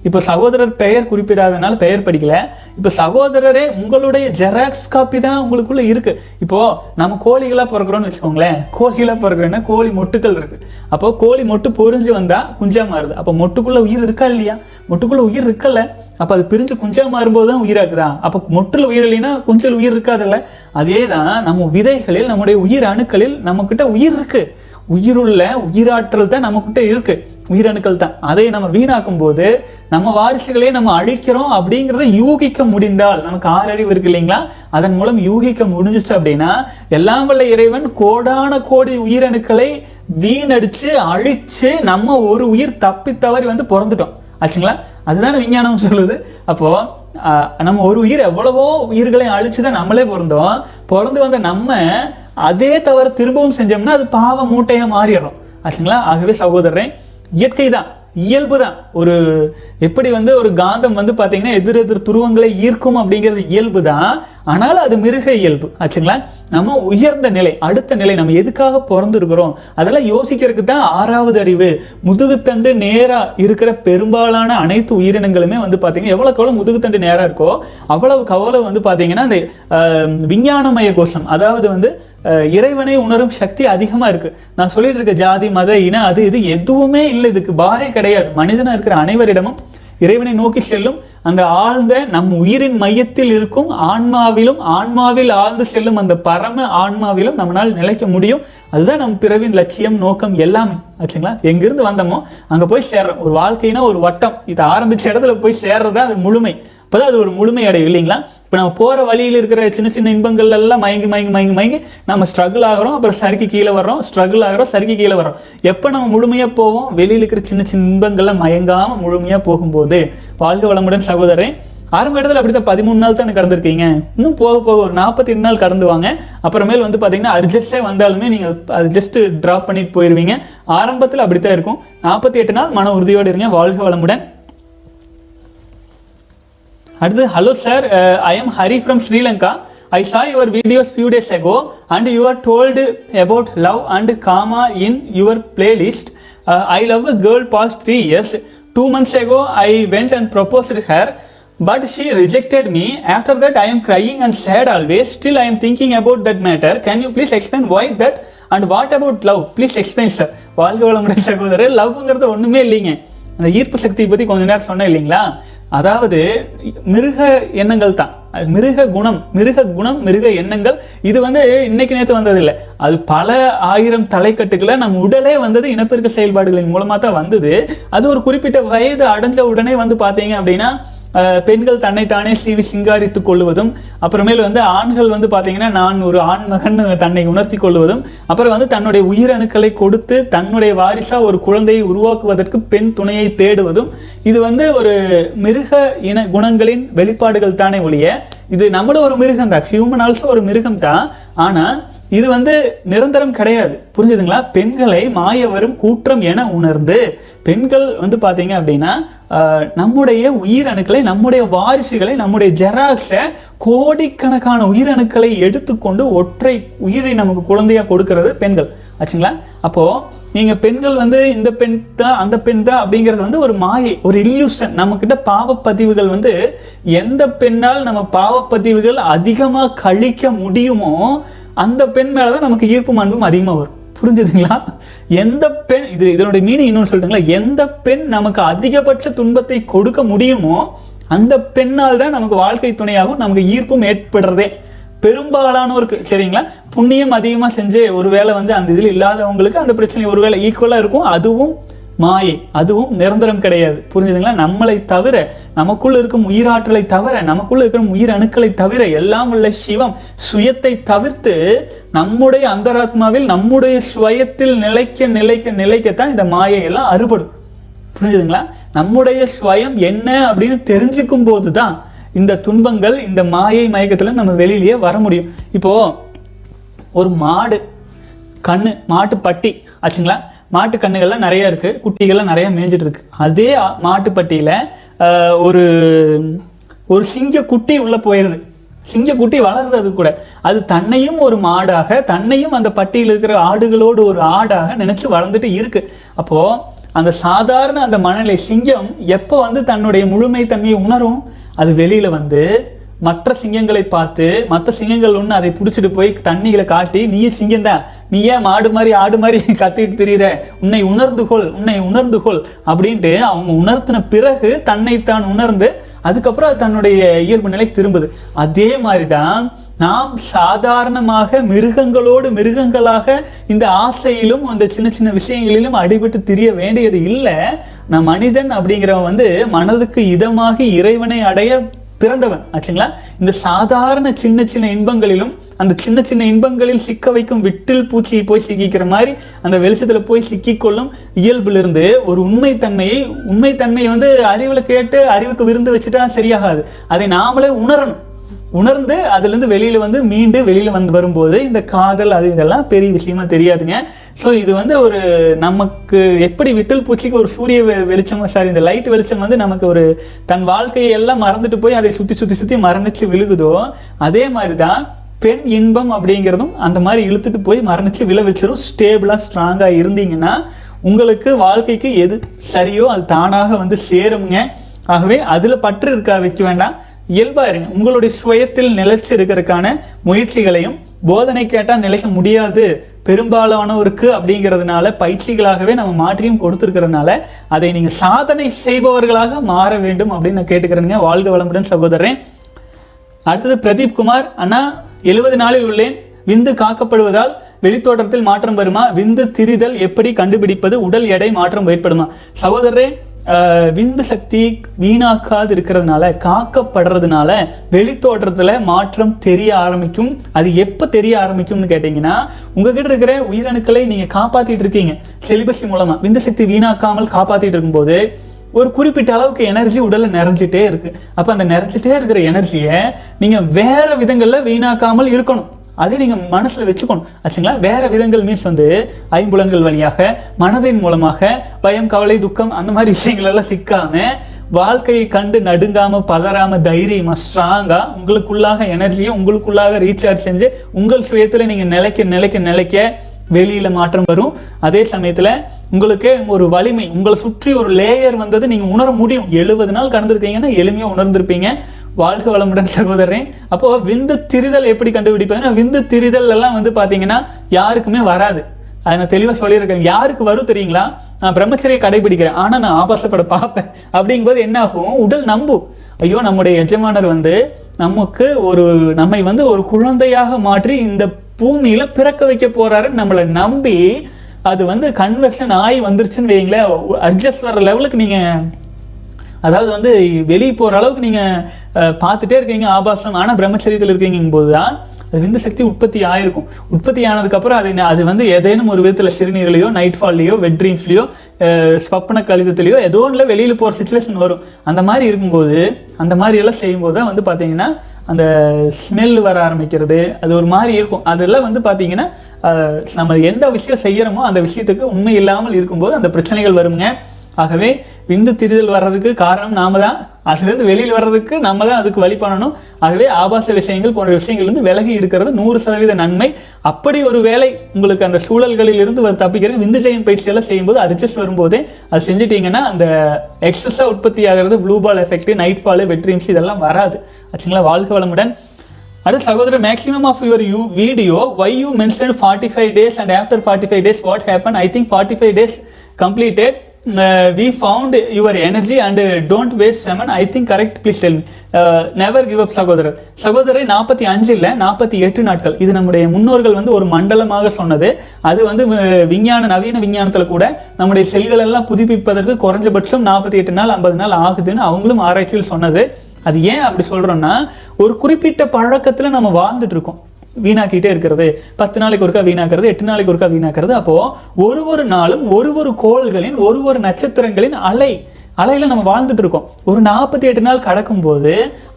இப்போ சகோதரர் பெயர் குறிப்பிடாதனால பெயர் படிக்கல. இப்போ சகோதரரே உங்களுடைய ஜெராக்ஸ் காப்பி தான் உங்களுக்குள்ள இருக்கு. இப்போ நம்ம கோழிகளாக பிறக்கிறோம்னு வச்சுக்கோங்களேன். கோழிகளாக பிறக்கிறோன்னா கோழி மொட்டுக்கள் இருக்கு. அப்போ கோழி மொட்டு பொறிஞ்சு வந்தா குஞ்சா மாறுது. அப்போ மொட்டுக்குள்ள உயிர் இருக்கா இல்லையா? மொட்டுக்குள்ள உயிர் இருக்கல. அப்போ அது பிரிஞ்சு குஞ்சாக மாறும்போது தான் உயிராக்குதா அப்போ மொட்டில் உயிர் இல்லைன்னா குஞ்சல் உயிர் இருக்காதுல்ல. அதே தான் நம்ம விதைகளில் நம்முடைய உயிர் அணுக்களில் நம்மக்கிட்ட உயிர் இருக்குது உயிருள்ள உயிராற்றல் தான் நம்மக்கிட்ட இருக்குது உயிரணுக்கள் தான். அதை நம்ம வீணாக்கும் போது நம்ம வாரிசுகளே நம்ம அழிக்கிறோம் அப்படிங்கிறத யூகிக்க முடிந்தால் நமக்கு ஆறு அறிவு இருக்கு இல்லைங்களா? அதன் மூலம் யூகிக்க முடிஞ்சுச்சு அப்படின்னா எல்லாம் வல்ல இறைவன் கோடான கோடி உயிரணுக்களை வீணடிச்சு அழிச்சு நம்ம ஒரு உயிர் தப்பி தவறி வந்து பிறந்துட்டோம். ஆச்சுங்களா? அதுதானே விஞ்ஞானம் சொல்லுது. அப்போ நம்ம ஒரு உயிர் எவ்வளவோ உயிர்களை அழிச்சுதான் நம்மளே பிறந்தோம். பிறந்து வந்த நம்ம அதே தவிர திரும்பவும் செஞ்சோம்னா அது பாவ மூட்டையா மாறிடுறோம். ஆச்சுங்களா? ஆகவே சகோதரன் இயற்கை தான் இயல்பு தான். ஒரு எப்படி வந்து ஒரு காந்தம் வந்து பார்த்தீங்கன்னா எதிர் எதிர் துருவங்களை ஈர்க்கும் அப்படிங்கிறது இயல்பு தான். ஆனால் அது மிருக இயல்பு. ஆச்சுங்களா? நம்ம உயர்ந்த நிலை அடுத்த நிலை நம்ம எதுக்காக பிறந்திருக்கிறோம்? அதெல்லாம் யோசிக்கிறதுக்கு தான் ஆறாவது அறிவு. முதுகுத்தண்டு நேராக இருக்கிற பெரும்பாலான அனைத்து உயிரினங்களுமே வந்து பார்த்தீங்கன்னா எவ்வளோ எவ்வளவு முதுகுத்தண்டு நேராக இருக்கோ அவ்வளவுக்கு அவ்வளவு வந்து பார்த்தீங்கன்னா அந்த விஞ்ஞானமய கோஷம் அதாவது வந்து இறைவனை உணரும் சக்தி அதிகமாக இருக்கு. நான் சொல்லிட்டு இருக்க ஜாதி மத இன அது இது எதுவுமே இல்லை. இதுக்கு பாரே கிடையாது. மனிதனாக இருக்கிற அனைவரிடமும் இறைவனை நோக்கி செல்லும். அந்த ஆழ்ந்த நம் உயிரின் மையத்தில் இருக்கும் ஆன்மாவிலும் ஆன்மாவில் ஆழ்ந்து செல்லும் அந்த பரம ஆன்மாவிலும் நம்மளால் நிலைக்க முடியும். அதுதான் நம் பிறவின் லட்சியம் நோக்கம் எல்லாமே. ஆச்சுங்களா? எங்கிருந்து வந்தோமோ அங்கே போய் சேர்றோம். ஒரு வாழ்க்கைனா ஒரு வட்டம். இது ஆரம்பிச்ச இடத்துல போய் சேர்றது அது முழுமை. அப்போதான் அது ஒரு முழுமை அடையும் இல்லைங்களா? இப்போ நம்ம போகிற வழியில் இருக்கிற சின்ன சின்ன இன்பங்கள் எல்லாம் மயங்கி மயங்கி மயங்கி மயங்கி நம்ம ஸ்ட்ரகிள் ஆகிறோம். அப்புறம் சறுக்கி கீழே வர்றோம். ஸ்ட்ரகிள் ஆகிறோம் சறுக்கி கீழே வர்றோம். எப்போ நம்ம முழுமையாக போவோம்? வெளியில் இருக்கிற சின்ன சின்ன இன்பங்கள்லாம் மயங்காமல் முழுமையாக போகும்போது. வாழ்க வளமுடன் சகோதரன் ஆரம்ப இடத்துல அப்படித்தான் பதிமூணு நாள் தான் கடந்திருக்கீங்க? இன்னும் போக போக ஒரு நாற்பத்தி ரெண்டு நாள் கடந்து வாங்க. அப்புறமேல் வந்து பார்த்தீங்கன்னா அட்ஜஸ்டே வந்தாலுமே நீங்கள் அது ஜஸ்ட் ட்ராப் பண்ணிட்டு போயிடுவீங்க ஆரம்பத்தில் அப்படித்தான் இருக்கும். நாற்பத்தி எட்டு நாள் மன உறுதியோடு இருங்க. வாழ்க வளமுடன். அடுத்து hello sir I am Hari from Sri Lanka I saw your videos few days ago and you are told about love and kama in your playlist I love a girl past three years two months ago I went and proposed her but she rejected me after that I am crying and sad always still I am thinking about that matter can you please explain why that and what about love please explain sir வாழ்க வளமுடைய சகோதரர் லவ்ங்கிறது ஒன்றுமே இல்லைங்க அந்த ஈர்ப்பு சக்தியை பற்றி கொஞ்ச நேரம் சொன்னேன் இல்லைங்களா அதாவது மிருக எண்ணங்கள் தான். மிருக குணம் மிருக குணம் மிருக எண்ணங்கள் இது வந்து இன்னைக்கு நேற்று வந்ததில்லை. அது பல ஆயிரம் தலைக்கட்டுகளை நம் உடலே வந்தது இனப்பெருக்க செயல்பாடுகளின் மூலமாக தான் வந்தது. அது ஒரு குறிப்பிட்ட வயது அடைஞ்ச உடனே வந்து பார்த்தீங்க அப்படின்னா பெண்கள் தன்னைத்தானே சீவி சிங்காரித்துக் கொள்வதும் அப்புறமேல் வந்து ஆண்கள் வந்து பார்த்தீங்கன்னா நான் ஒரு ஆண் மகன் தன்னை உணர்த்தி கொள்வதும் அப்புறம் வந்து தன்னுடைய உயிரணுக்களை கொடுத்து தன்னுடைய வாரிசாக ஒரு குழந்தையை உருவாக்குவதற்கு பெண் துணையை தேடுவதும் இது வந்து ஒரு மிருக இன குணங்களின் வெளிப்பாடுகள் தானே ஒழிய இது நம்மளும் ஒரு மிருகம் தான் ஹியூமன் ஆல்சோ ஒரு மிருகம் தான் ஆனால் இது வந்து நிரந்தரம் கிடையாது. புரிஞ்சுதுங்களா? பெண்களை மாயவரும் கூற்றம் என உணர்ந்து பெண்கள் வந்து பார்த்தீங்க அப்படின்னா நம்முடைய உயிரணுக்களை நம்முடைய வாரிசுகளை நம்முடைய ஜெராக்ஸை கோடிக்கணக்கான உயிரணுக்களை எடுத்துக்கொண்டு ஒற்றை உயிரை நமக்கு குழந்தையா கொடுக்கறது பெண்கள். ஆச்சுங்களா? அப்போது நீங்கள் பெண்கள் வந்து இந்த பெண் தான் அந்த பெண் தான் அப்படிங்கிறது வந்து ஒரு மாயை ஒரு இல்யூஷன் நம்மக்கிட்ட பாவப்பதிவுகள் வந்து எந்த பெண்ணால் நம்ம பாவப்பதிவுகள் அதிகமாக கழிக்க முடியுமோ அந்த பெண் மேலே தான் நமக்கு ஈர்ப்பும் அன்பும் அதிகமாக வரும். புரிஞ்சுதுங்களா? எந்த பெண் இது இதனுடைய மீனிங் இன்னொன்று சொல்லிட்டுங்களா எந்த பெண் நமக்கு அதிகபட்ச துன்பத்தை கொடுக்க முடியுமோ அந்த பெண்ணால் தான் நமக்கு வாழ்க்கை துணையாகவும் நமக்கு ஈர்ப்பும் ஏற்படுறதே. பெரும்பாலானோருக்கு சரிங்களா? புண்ணியம் அதிகமாக செஞ்சு ஒருவேளை வந்து அந்த இதில் இல்லாதவங்களுக்கு அந்த பிரச்சனை ஒருவேளை ஈக்குவலாக இருக்கும். அதுவும் மாயை அதுவும் நிரந்தரம் கிடையாது. புரிஞ்சுதுங்களா? நம்மளை தவிர நமக்குள்ள இருக்கும் உயிராற்றலை தவிர நமக்குள்ள இருக்கிற உயிர் அணுக்களை தவிர எல்லாம் உள்ள சிவம் சுயத்தை தவிர்த்து நம்முடைய அந்தராத்மாவில் நம்முடைய சுயத்தில் நிலைக்க நிலைக்க நிலைக்கத்தான் இந்த மாயையெல்லாம் அறுபடும். புரிஞ்சுதுங்களா? நம்முடைய சுயம் என்ன அப்படின்னு தெரிஞ்சுக்கும் போதுதான் இந்த துன்பங்கள் இந்த மாயை மயக்கத்துல நம்ம வெளியிலேயே வர முடியும். இப்போ ஒரு மாடு கண்ணு மாட்டு பட்டி ஆச்சுங்களா? மாட்டு கண்ணுகள்லாம் நிறைய இருக்கு குட்டிகள்லாம் நிறைய மேய்ஞ்சிட்டு இருக்கு அதே ஆ- மாட்டுப்பட்டியில ஒரு ஒரு சிங்க குட்டி உள்ள போயிருது. சிங்க குட்டி வளருது அது கூட. அது தன்னையும் ஒரு மாடாக தன்னையும் அந்த பட்டியில் இருக்கிற ஆடுகளோடு ஒரு ஆடாக நினைச்சு வளர்ந்துட்டு இருக்கு. அப்போ அந்த சாதாரண அந்த மனநிலை சிங்கம் எப்போ வந்து தன்னுடைய முழுமை தன்மையை உணரும்? அது வெளியில வந்து மற்ற சிங்கங்களை பார்த்து மற்ற சிங்கங்கள் ஒன்று அதை பிடிச்சிட்டு போய் தண்ணிகளை காட்டி நீயே சிங்கம் தான் நீ ஏன் மாடு மாதிரி ஆடு மாதிரி கத்திட்டு திரியிற? உன்னை உணர்ந்து கொள் உன்னை உணர்ந்து கொள். அப்படின்ட்டு அவங்க உணர்த்தின பிறகு தன்னைத்தான் உணர்ந்து அதுக்கப்புறம் அது தன்னுடைய இயல்பு நிலை திரும்புது. அதே மாதிரி தான் நாம் சாதாரணமாக மிருகங்களோடு மிருகங்களாக இந்த ஆசையிலும் அந்த சின்ன சின்ன விஷயங்களிலும் அடிபட்டு திரிய வேண்டியது இல்லை. நான் மனிதன் அப்படிங்கிறவன் வந்து மனதுக்கு இதமாக இறைவனை அடைய பிறந்தவன் ஆச்சுங்களா? இந்த சாதாரண சின்ன சின்ன இன்பங்களிலும் அந்த சின்ன சின்ன இன்பங்களில் சிக்க வைக்கும் விட்டில் பூச்சியை போய் சிக்கிக்கிற மாதிரி அந்த வெளிச்சத்தில் போய் சிக்கிக்கொள்ளும் இயல்பிலிருந்து ஒரு உண்மைத்தன்மையை உண்மைத்தன்மையை வந்து அறிவில் கேட்டு அறிவுக்கு விருந்து வச்சுட்டா சரியாகாது. அதை நாமளே உணரணும். உணர்ந்து அதுலேருந்து வெளியில் வந்து மீண்டு வெளியில் வந்து வரும்போது இந்த காதல் அது இதெல்லாம் பெரிய விஷயமா தெரியாதுங்க. ஸோ இது வந்து ஒரு நமக்கு எப்படி விட்டல் பூச்சிக்கு ஒரு சூரிய வெளிச்சம் சாரி இந்த லைட் வெளிச்சம் வந்து நமக்கு ஒரு தன் வாழ்க்கையை எல்லாம் மறந்துட்டு போய் அதை சுற்றி சுற்றி சுற்றி மரணிச்சு விழுகுதோ அதே மாதிரி தான் பெண் இன்பம் அப்படிங்கிறதும் அந்த மாதிரி இழுத்துட்டு போய் மரணிச்சு விழ ஸ்டேபிளாக ஸ்ட்ராங்காக இருந்தீங்கன்னா உங்களுக்கு வாழ்க்கைக்கு எது சரியோ அது தானாக வந்து சேருங்க ஆகவே அதில் பற்று இருக்கா வைக்க வேண்டாம். இயல்பா இருங்க. உங்களுடைய சுயத்தில் நிலைச்சு இருக்கிறதுக்கான முயற்சிகளையும் போதனை கேட்டால் நிலைக்க முடியாது. பெரும்பாலானோருக்கு அப்படிங்கிறதுனால பயிற்சிகளாகவே நம்ம மாற்றியும் கொடுத்துருக்கிறதுனால அதை நீங்க சாதனை செய்பவர்களாக மாற வேண்டும் அப்படின்னு நான் கேட்டுக்கிறேங்க வாழ்க வளமுடன் சகோதரன் அடுத்தது பிரதீப் குமார். அண்ணா எழுபது நாளில் உள்ளேன். விந்து காக்கப்படுவதால் வெளித்தோற்றத்தில் மாற்றம் வருமா? விந்து திரிதல் எப்படி கண்டுபிடிப்பது? உடல் எடை மாற்றம் ஏற்படுமா? சகோதரரே விந்து சக்தி வீணாக்காது இருக்கிறதுனால காக்கப்படுறதுனால வெளித்தோற்றத்தில் மாற்றம் தெரிய ஆரம்பிக்கும். அது எப்போ தெரிய ஆரம்பிக்கும்னு கேட்டிங்கன்னா உங்ககிட்ட இருக்கிற உயிரணுக்களை நீங்கள் காப்பாற்றிட்டு இருக்கீங்க. செலிபஸி மூலமாக விந்து சக்தி வீணாக்காமல் காப்பாற்றிட்டு இருக்கும்போது ஒரு குறிப்பிட்ட அளவுக்கு எனர்ஜி உடலில் நிறைஞ்சிட்டே இருக்கு. அப்போ அந்த நிறைஞ்சிட்டே இருக்கிற எனர்ஜியை நீங்கள் வேற விதங்களில் வீணாக்காமல் இருக்கணும். அதை நீங்கள் மனசில் வச்சுக்கணும். ஆச்சுங்களா? வேறு விதங்கள் மீன்ஸ் வந்து ஐம்புலன்கள் வழியாக மனதின் மூலமாக பயம் கவலை துக்கம் அந்த மாதிரி விஷயங்களெல்லாம் சிக்காமல் வாழ்க்கையை கண்டு நடுங்காமல் பதறாமல் தைரியமாக ஸ்ட்ராங்காக உங்களுக்குள்ளாக எனர்ஜியை உங்களுக்குள்ளாக ரீசார்ஜ் செஞ்சு உங்கள் சுயத்தில் நீங்கள் நிலைக்க நிலைக்க நிலைக்க வெளியில் மாற்றம் வரும். அதே சமயத்தில் உங்களுக்கு ஒரு வலிமை உங்களை சுற்றி ஒரு லேயர் வந்தது நீங்கள் உணர முடியும். எழுபது நாள் கடந்திருக்கீங்கன்னா எளிமையாக உணர்ந்திருப்பீங்க. வாழ்க வளமுடன் சகோதரன் அப்போ விந்து திரிதல் எப்படி கண்டுபிடிப்பதுன்னா விந்து திரிதல் எல்லாம் வந்து பாத்தீங்கன்னா யாருக்குமே வராது. அதை நான் தெளிவா சொல்லியிருக்கேன். யாருக்கு வரும் தெரியுங்களா? நான் பிரம்மச்சரியை கடைபிடிக்கிறேன். ஆனா நான் ஆபாசப்பட பார்ப்பேன். அப்படிங்கும்போது என்ன ஆகும் உடல் நம்பும் ஐயோ நம்முடைய எஜமானர் வந்து நமக்கு ஒரு நம்மை வந்து ஒரு குழந்தையாக மாற்றி இந்த பூமியில பிறக்க வைக்க போறாருன்னு நம்மளை நம்பி அது வந்து கன்வர்ஷன் ஆகி வந்துருச்சுன்னு வைங்களேன் அட்ஜஸ்ட் வர லெவலுக்கு நீங்க அதாவது வந்து வெளியே போகிற அளவுக்கு நீங்கள் பார்த்துட்டே இருக்கீங்க ஆபாசம். ஆனால் பிரம்மச்சரியத்தில் இருக்கீங்க போதுதான் அது விந்து சக்தி உற்பத்தி ஆயிருக்கும். உற்பத்தி ஆனதுக்கப்புறம் அது அது வந்து ஏதேனும் ஒரு விதத்தில் சிறுநீர்லையோ நைட் ஃபால்லையோ வெட் ட்ரீம்ஸ்லையோ ஸ்வப்ன கழிதத்துலையோ ஏதோ இல்லை வெளியில் போகிற சுச்சுவேஷன் வரும். அந்த மாதிரி இருக்கும்போது அந்த மாதிரி எல்லாம் செய்யும்போது தான் வந்து பார்த்தீங்கன்னா அந்த ஸ்மெல் வர ஆரம்பிக்கிறது அது ஒரு மாதிரி இருக்கும். அதெல்லாம் வந்து பார்த்தீங்கன்னா நம்ம எந்த விஷயம் செய்கிறோமோ அந்த விஷயத்துக்கு உண்மை இல்லாமல் இருக்கும்போது அந்த பிரச்சனைகள் வருங்க. ஆகவே விந்து திரிதல் வர்றதுக்கு காரணம் நாம தான் அதுலேருந்து வெளியில் வர்றதுக்கு நம்ம தான் அதுக்கு வழி பண்ணணும். ஆகவே ஆபாச விஷயங்கள் போன்ற விஷயங்கள் இருந்து விலகி இருக்கிறது நூறு சதவீத நன்மை. அப்படி ஒரு வேலை உங்களுக்கு அந்த சூழல்களில் இருந்து தப்பிக்கிறது. விந்து ஜெயம் பயிற்சியெல்லாம் செய்யும்போது அட்ஜஸ்ட் வரும்போதே அது செஞ்சுட்டீங்கன்னா அந்த எக்ஸஸாக உற்பத்தி ஆகிறது blue ball effect night fall wet dreams இதெல்லாம் வராது. ஆச்சுங்களா? வாழ்க வளமுடன். அடுத்து சகோதரர் maximum of your you video why you mention forty five days and after forty five days what happen I think forty five days completed we found your energy and don't waste semen I think correct please tell never give up சகோதரர் சகோதரர் நாற்பத்தி அஞ்சு இல்லை நாற்பத்தி எட்டு நாட்கள். இது நம்முடைய முன்னோர்கள் வந்து ஒரு மண்டலமாக சொன்னது. அது வந்து uh, விஞ்ஞான நவீன விஞ்ஞானத்தில் கூட நம்முடைய செல்கள் எல்லாம் புதுப்பிப்பதற்கு குறைஞ்சபட்சம் நாற்பத்தி எட்டு நாள் ஐம்பது நாள் ஆகுதுன்னு அவங்களும் ஆராய்ச்சியில் சொன்னது. அது ஏன் அப்படி சொல்கிறோன்னா ஒரு குறிப்பிட்ட பழக்கத்தில் நம்ம வாழ்ந்துட்டு இருக்கோம். வீணாக்கிட்டே இருக்கிறது. பத்து நாளைக்கு ஒருக்கா வீணாக்குறது எட்டு நாளைக்கு ஒருக்கா வீணாக்குறது. அப்போது ஒரு ஒரு நாளும் ஒரு ஒரு கோள்களின் ஒரு ஒரு நட்சத்திரங்களின் அலை அலையில் நம்ம வாழ்ந்துட்டு இருக்கோம். ஒரு நாற்பத்தி எட்டு நாள் கடக்கும்போது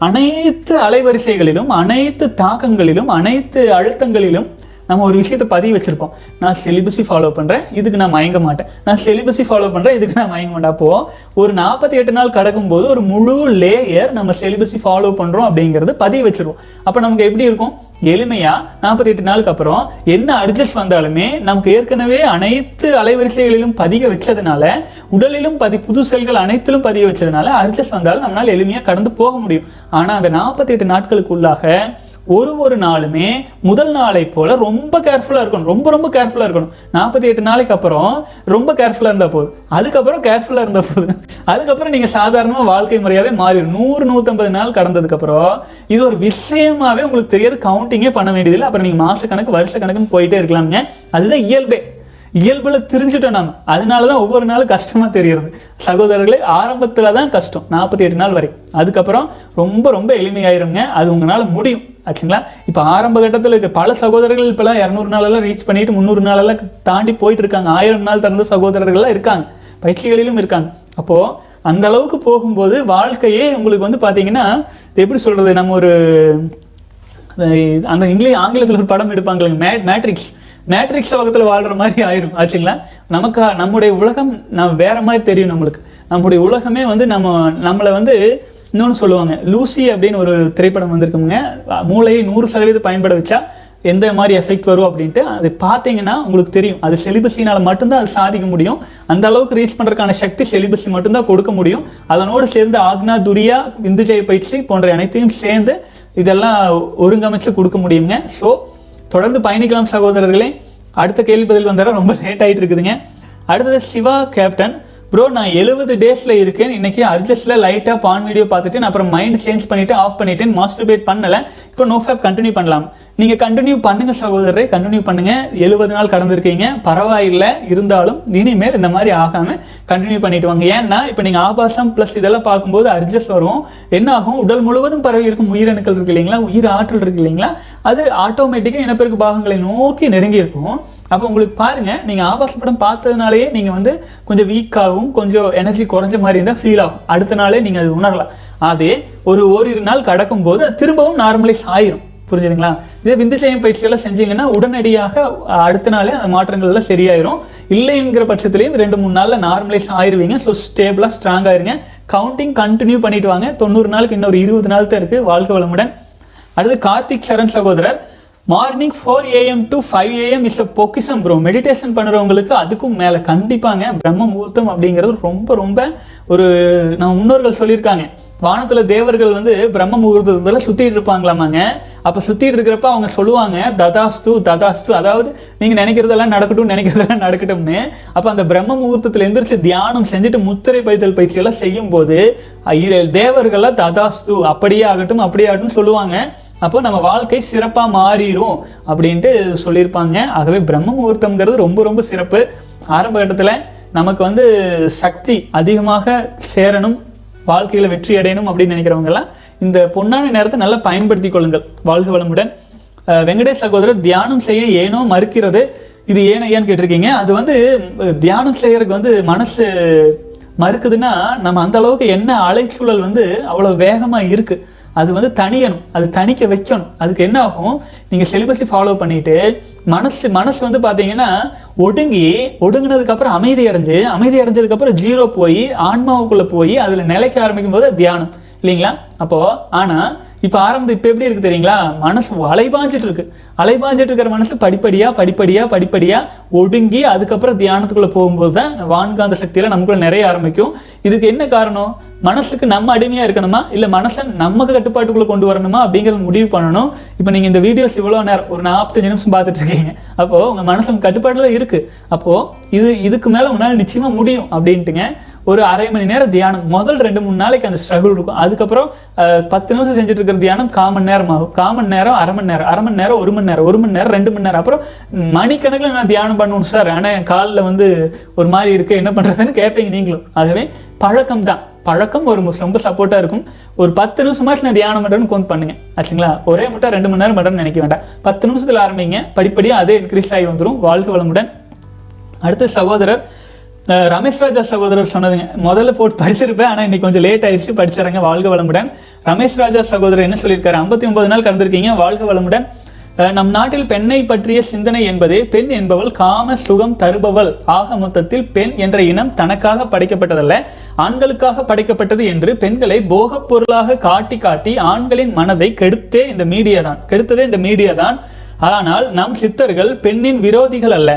அனைத்து அலைவரிசைகளிலும் அனைத்து தாக்கங்களிலும் அனைத்து அழுத்தங்களிலும் நம்ம ஒரு விஷயத்தை பதிவு வச்சுருப்போம். நான் செலிபஸை ஃபாலோ பண்ணுறேன் இதுக்கு நான் மயங்க மாட்டேன். நான் செலிபஸை ஃபாலோ பண்ணுறேன் இதுக்கு நான் மயங்க மாட்டேன். அப்போது ஒரு நாற்பத்தி எட்டு நாள் கடக்கும்போது ஒரு முழு லேயர் நம்ம செலிபஸை ஃபாலோ பண்ணுறோம் அப்படிங்கிறது பதிவு வச்சுருவோம். அப்போ நமக்கு எப்படி இருக்கும்? எளிமையா? நாற்பத்தி எட்டு நாளுக்கு அப்புறம் என்ன அட்ஜஸ்ட் வந்தாலுமே நமக்கு ஏற்கனவே அனைத்து அலைவரிசைகளிலும் பதிக வச்சதுனால உடலிலும் பதி புது செல்கள் அனைத்திலும் பதிய வச்சதுனால அட்ஜஸ்ட் வந்தாலும் நம்மளால் எளிமையாக கடந்து போக முடியும். ஆனால் அந்த நாற்பத்தி எட்டு நாட்களுக்குள்ளாக ஒரு ஒரு நாளுமே முதல் நாளை போல ரொம்ப கேர்ஃபுல்லாக இருக்கணும். ரொம்ப ரொம்ப கேர்ஃபுல்லாக இருக்கணும். நாற்பத்தி எட்டு நாளைக்கு அப்புறம் ரொம்ப கேர்ஃபுல்லாக இருந்தால் போதும். அதுக்கப்புறம் கேர்ஃபுல்லாக இருந்தால் போதும். அதுக்கப்புறம் நீங்கள் சாதாரணமாக வாழ்க்கை முறையாகவே மாறிடும் நூறு நூற்றம்பது நாள் கடந்ததுக்கப்புறம் இது ஒரு விஷயமாகவே உங்களுக்கு தெரியாது. கவுண்டிங்கே பண்ண வேண்டியதில்லை. அப்புறம் நீங்கள் மாதக்கணக்கு வருஷ கணக்குன்னு போயிட்டே இருக்கலாம்ங்க. அதுதான் இயல்பே. இயல்பில் தெரிஞ்சுட்டோம் அதனால தான் ஒவ்வொரு நாளும் கஷ்டமாக தெரிகிறது. சகோதரர்களே ஆரம்பத்தில் தான் கஷ்டம். நாற்பத்தி எட்டு நாள் வரை. அதுக்கப்புறம் ரொம்ப ரொம்ப எளிமையாயிருங்க. அது உங்களால் முடியும். ஆச்சுங்களா? இப்போ ஆரம்ப கட்டத்தில் இருக்க பல சகோதரர்கள் இப்போலாம் இரநூறு நாளெல்லாம் ரீச் பண்ணிட்டு முந்நூறு நாளெல்லாம் தாண்டி போயிட்டு இருக்காங்க ஆயிரம் நாள் திறந்த சகோதரர்கள்லாம் இருக்காங்க. பயிற்சிகளிலும் இருக்காங்க. அப்போது அந்த அளவுக்கு போகும்போது வாழ்க்கையே உங்களுக்கு வந்து பார்த்தீங்கன்னா எப்படி சொல்கிறது நம்ம ஒரு அந்த- இங்கிலீஷ் ஆங்கிலத்தில் ஒரு படம் எடுப்பாங்களே மே மேட்ரிக்ஸ். மேட்ரிக்ஸ் உலகத்தில் வாழ்கிற மாதிரி ஆயிரும். ஆச்சுங்களா? நமக்கு நம்முடைய உலகம் நம்ம வேற மாதிரி தெரியும் நம்மளுக்கு. நம்முடைய உலகமே வந்து நம்ம நம்மளை வந்து இன்னொன்று சொல்லுவாங்க லூசி அப்படின்னு ஒரு திரைப்படம் வந்திருக்குங்க. மூளையை நூறு சதவீதம் பயன்பட வச்சா எந்த மாதிரி எஃபெக்ட் வரும் அப்படின்ட்டு அது பார்த்தீங்கன்னா உங்களுக்கு தெரியும். அது செலிபஸினால் மட்டும்தான் அது சாதிக்க முடியும். அந்த அளவுக்கு ரீச் பண்ணுறதுக்கான சக்தி செலிபஸி மட்டும்தான் கொடுக்க முடியும். அதனோடு சேர்ந்து ஆக்னா துரியா விந்துஜய பயிற்சி போன்ற அனைத்தையும் சேர்ந்து இதெல்லாம் ஒருங்கமைச்சு கொடுக்க முடியுங்க. ஸோ தொடர்ந்து பயணிக்கலாம் சகோதரர்களே. அடுத்த கேள்வி பதில் வந்தார? ரொம்ப லேட் ஆகிட்டு இருக்குதுங்க. அடுத்தது சிவா கேப்டன் ப்ரோ நான் எழுபது டேஸில் இருக்கேன். இன்னைக்கு அர்ஜஸ்ட்ல லைட்டாக பான் வீடியோ பார்த்துட்டு நான் அப்புறம் மைண்ட் சேஞ்ச் பண்ணிவிட்டு ஆஃப் பண்ணிட்டேன். மாஸ்டர்பேட் பண்ணலை. இப்போ நோ ஃபேப் கண்டினியூ பண்ணலாம். நீங்கள் கண்டினியூ பண்ணுங்கள் சகோதரரை. கண்டினியூ பண்ணுங்கள் எழுபது நாள் கடந்திருக்கீங்க. பரவாயில்லை. இருந்தாலும் இனிமேல் இந்த மாதிரி ஆகாமல் கண்டினியூ பண்ணிட்டு வாங்க. ஏன்னா இப்போ நீங்கள் ஆபாசம் ப்ளஸ் இதெல்லாம் பார்க்கும்போது அர்ஜஸ் வரும். என்ன ஆகும்? உடல் முழுவதும் பரவி இருக்கும். உயிரணுக்கள் இருக்கு இல்லைங்களா? உயிர் ஆற்றல் இருக்கு இல்லைங்களா? அது ஆட்டோமேட்டிக்காக இனப்பெருக்கு பாகங்களை நோக்கி நெருங்கி இருக்கும். அப்போ உங்களுக்கு பாருங்க நீங்க ஆபாச படம் பார்த்ததுனாலயே நீங்க வந்து கொஞ்சம் வீக்காகவும் கொஞ்சம் எனர்ஜி குறைஞ்ச மாதிரி இருந்தால் ஃபீல் ஆகும். அடுத்த நாளே நீங்க அது உணரலாம். அதே ஒரு ஓரிரு நாள் கடக்கும் போது அது திரும்பவும் நார்மலைஸ் ஆயிரும். புரிஞ்சுதுங்களா? இதே விந்து செய்யும் பயிற்சி எல்லாம் செஞ்சீங்கன்னா உடனடியாக அடுத்த நாளே அந்த மாற்றங்கள் எல்லாம் சரியாயிரும். இல்லைங்கிற பட்சத்துலையும் ரெண்டு மூணு நாள்ல நார்மலைஸ் ஆயிருவீங்க. ஸோ ஸ்டேபிளா ஸ்ட்ராங் ஆயிருங்க கவுண்டிங் கண்டினியூ பண்ணிட்டு வாங்க. தொண்ணூறு நாளுக்கு இன்னொரு இருபது நாள் தான் இருக்கு வாழ்க்கை வளமுடன். அடுத்து கார்த்திக் சரண் சகோதரர். Morning four AM to five AM is a பொக்கிசம் bro meditation பண்ணுறவங்களுக்கு அதுக்கும் மேலே கண்டிப்பாங்க பிரம்ம முகூர்த்தம் அப்படிங்கிறது ரொம்ப ரொம்ப ஒரு நம்ம முன்னோர்கள் சொல்லியிருக்காங்க. வானத்தில் தேவர்கள் வந்து பிரம்ம முகூர்த்தத்தில் சுற்றிட்டு இருப்பாங்களாமாங்க. அப்போ சுற்றிட்டு இருக்கிறப்ப அவங்க சொல்லுவாங்க ததாஸ்து ததாஸ்து. அதாவது நீங்கள் நினைக்கிறதெல்லாம் நடக்கட்டும் நினைக்கிறதெல்லாம் நடக்கட்டும்னு. அப்போ அந்த பிரம்ம முகூர்த்தத்தில் எந்திரிச்சு தியானம் செஞ்சுட்டு முத்திரை பைத்தல் பயிற்சியெல்லாம் செய்யும்போது செய்யும் தேவர்கள்லாம் ததாஸ்து அப்படியே ஆகட்டும் அப்படியே ஆகட்டும் சொல்லுவாங்க. அப்போ நம்ம வாழ்க்கை சிறப்பாக மாறிடும் அப்படின்ட்டு சொல்லியிருப்பாங்க. ஆகவே பிரம்ம முகூர்த்தம்ங்கிறது ரொம்ப ரொம்ப சிறப்பு. ஆரம்ப கட்டத்தில் நமக்கு வந்து சக்தி அதிகமாக சேரணும் வாழ்க்கையில் வெற்றி அடையணும் அப்படின்னு நினைக்கிறவங்கெல்லாம் இந்த பொன்னான நேரத்தை நல்லா பயன்படுத்தி கொள்ளுங்கள் வாழ்க வளமுடன். வெங்கடேஷ் சகோதரர் தியானம் செய்ய ஏனோ மறுக்கிறது. இது ஏன் ஐயான்னு கேட்டிருக்கீங்க. அது வந்து தியானம் செய்யறதுக்கு வந்து மனசு மறுக்குதுன்னா நம்ம அந்த அளவுக்கு என்ன அலைச்சூழல் வந்து அவ்வளோ வேகமாக இருக்குது அது வந்து தணியணும். அது தணிக்க வைக்கணும். அதுக்கு என்ன ஆகும்? நீங்கள் சிலபஸை ஃபாலோ பண்ணிட்டு மனசு மனசு வந்து பார்த்தீங்கன்னா ஒடுங்கி ஒடுங்கினதுக்கப்புறம் அமைதி அடைஞ்சு அமைதி அடைஞ்சதுக்கப்புறம் ஜீரோ போய் ஆன்மாவுக்குள்ளே போய் அதில் நிலைக்க ஆரம்பிக்கும் போது தியானம். இல்லைங்களா? அப்போது ஆனால் இப்போ ஆரம்பம் இப்போ எப்படி இருக்குது தெரியுங்களா? மனசு அலைபாஞ்சிட்டு இருக்கு அலைபாஞ்சிட்டு இருக்கிற மனசு படிப்படியாக படிப்படியாக படிப்படியாக ஒடுங்கி அதுக்கப்புறம் தியானத்துக்குள்ளே போகும்போது தான் வான்காந்த சக்தியில் நமக்குள்ள நிறைய ஆரம்பிக்கும். இதுக்கு என்ன காரணம்? மனசுக்கு நம்ம அடிமையாக இருக்கணுமா? இல்லை மனசை நமக்கு கட்டுப்பாட்டுக்குள்ளே கொண்டு வரணுமா? அப்படிங்கிறத முடிவு பண்ணணும். இப்போ நீங்கள் இந்த வீடியோஸ் இவ்வளோ நேரம் ஒரு நாற்பத்தஞ்சு நிமிஷம் பார்த்துட்டு இருக்கீங்க அப்போது உங்கள் மனசு உங்கள் கட்டுப்பாட்டில் இருக்குது அப்போது இது இதுக்கு மேலே உங்களால் நிச்சயமாக முடியும் அப்படின்ட்டுங்க. ஒரு அரை மணி நேரம் தியானம். முதல் ரெண்டு மூணு நாளைக்கு அந்த ஸ்ட்ரகிள் இருக்கும். அதுக்கப்புறம் பத்து நிமிஷம் செஞ்சுட்டு இருக்கிற தியானம் காமன் நேரம் ஆகும். காமன் நேரம் அரை மணி நேரம். அரை மணி நேரம் ஒரு மணி நேரம். ஒரு மணி நேரம் ரெண்டு மணி நேரம். அப்புறம் மணிக்கணக்கில் நான் தியானம் பண்ணணும் சார். ஆனால் என் காலில் வந்து ஒரு மாதிரி இருக்கு. என்ன பண்ணுறதுன்னு கேட்பீங்க நீங்களும். ஆகவே பழக்கம் தான். பழக்கம் ஒரு ரொம்ப சப்போர்ட்டாக இருக்கும். ஒரு பத்து நிமிஷமாச்சு நான் தியானம் பண்ணுறேன்னு கொண்டு பண்ணுங்க. ஆச்சுங்களா? ஒரே மட்டும் ரெண்டு மணி நேரம் பண்ணுறேன்னு நினைக்க வேண்டாம். பத்து நிமிஷத்தில் ஆரம்பிங்க. படிப்படியாக அதே இன்க்ரீஸ் ஆகி வந்துடும் வாழ்க்கை வளமுடன். அடுத்த சகோதரர் ரமேஷ் ராஜா சகோதரர் சொன்னதுங்க. முதல்ல போட்டு படிச்சிருப்பேன் ஆனால் இன்னைக்கு கொஞ்சம் லேட் ஆயிடுச்சு படிச்சிடறேங்க வாழ்க வளமுடன். ரமேஷ் ராஜா சகோதரர் என்ன சொல்லியிருக்காரு? ஐம்பத்தி ஒன்பது நாள் கடந்திருக்கீங்க வாழ்க வளமுடன். நம் நாட்டில் பெண்ணை பற்றிய சிந்தனை என்பது பெண் என்பவள் காம சுகம் தருபவள். ஆக மொத்தத்தில் பெண் என்ற இனம் தனக்காக படைக்கப்பட்டதல்ல ஆண்களுக்காக படைக்கப்பட்டது என்று பெண்களை போகப் பொருளாக காட்டி காட்டி ஆண்களின் மனதை கெடுத்தே இந்த மீடியா தான். கெடுத்ததே இந்த மீடியா தான். ஆனால் நம் சித்தர்கள் பெண்ணின் விரோதிகள் அல்ல.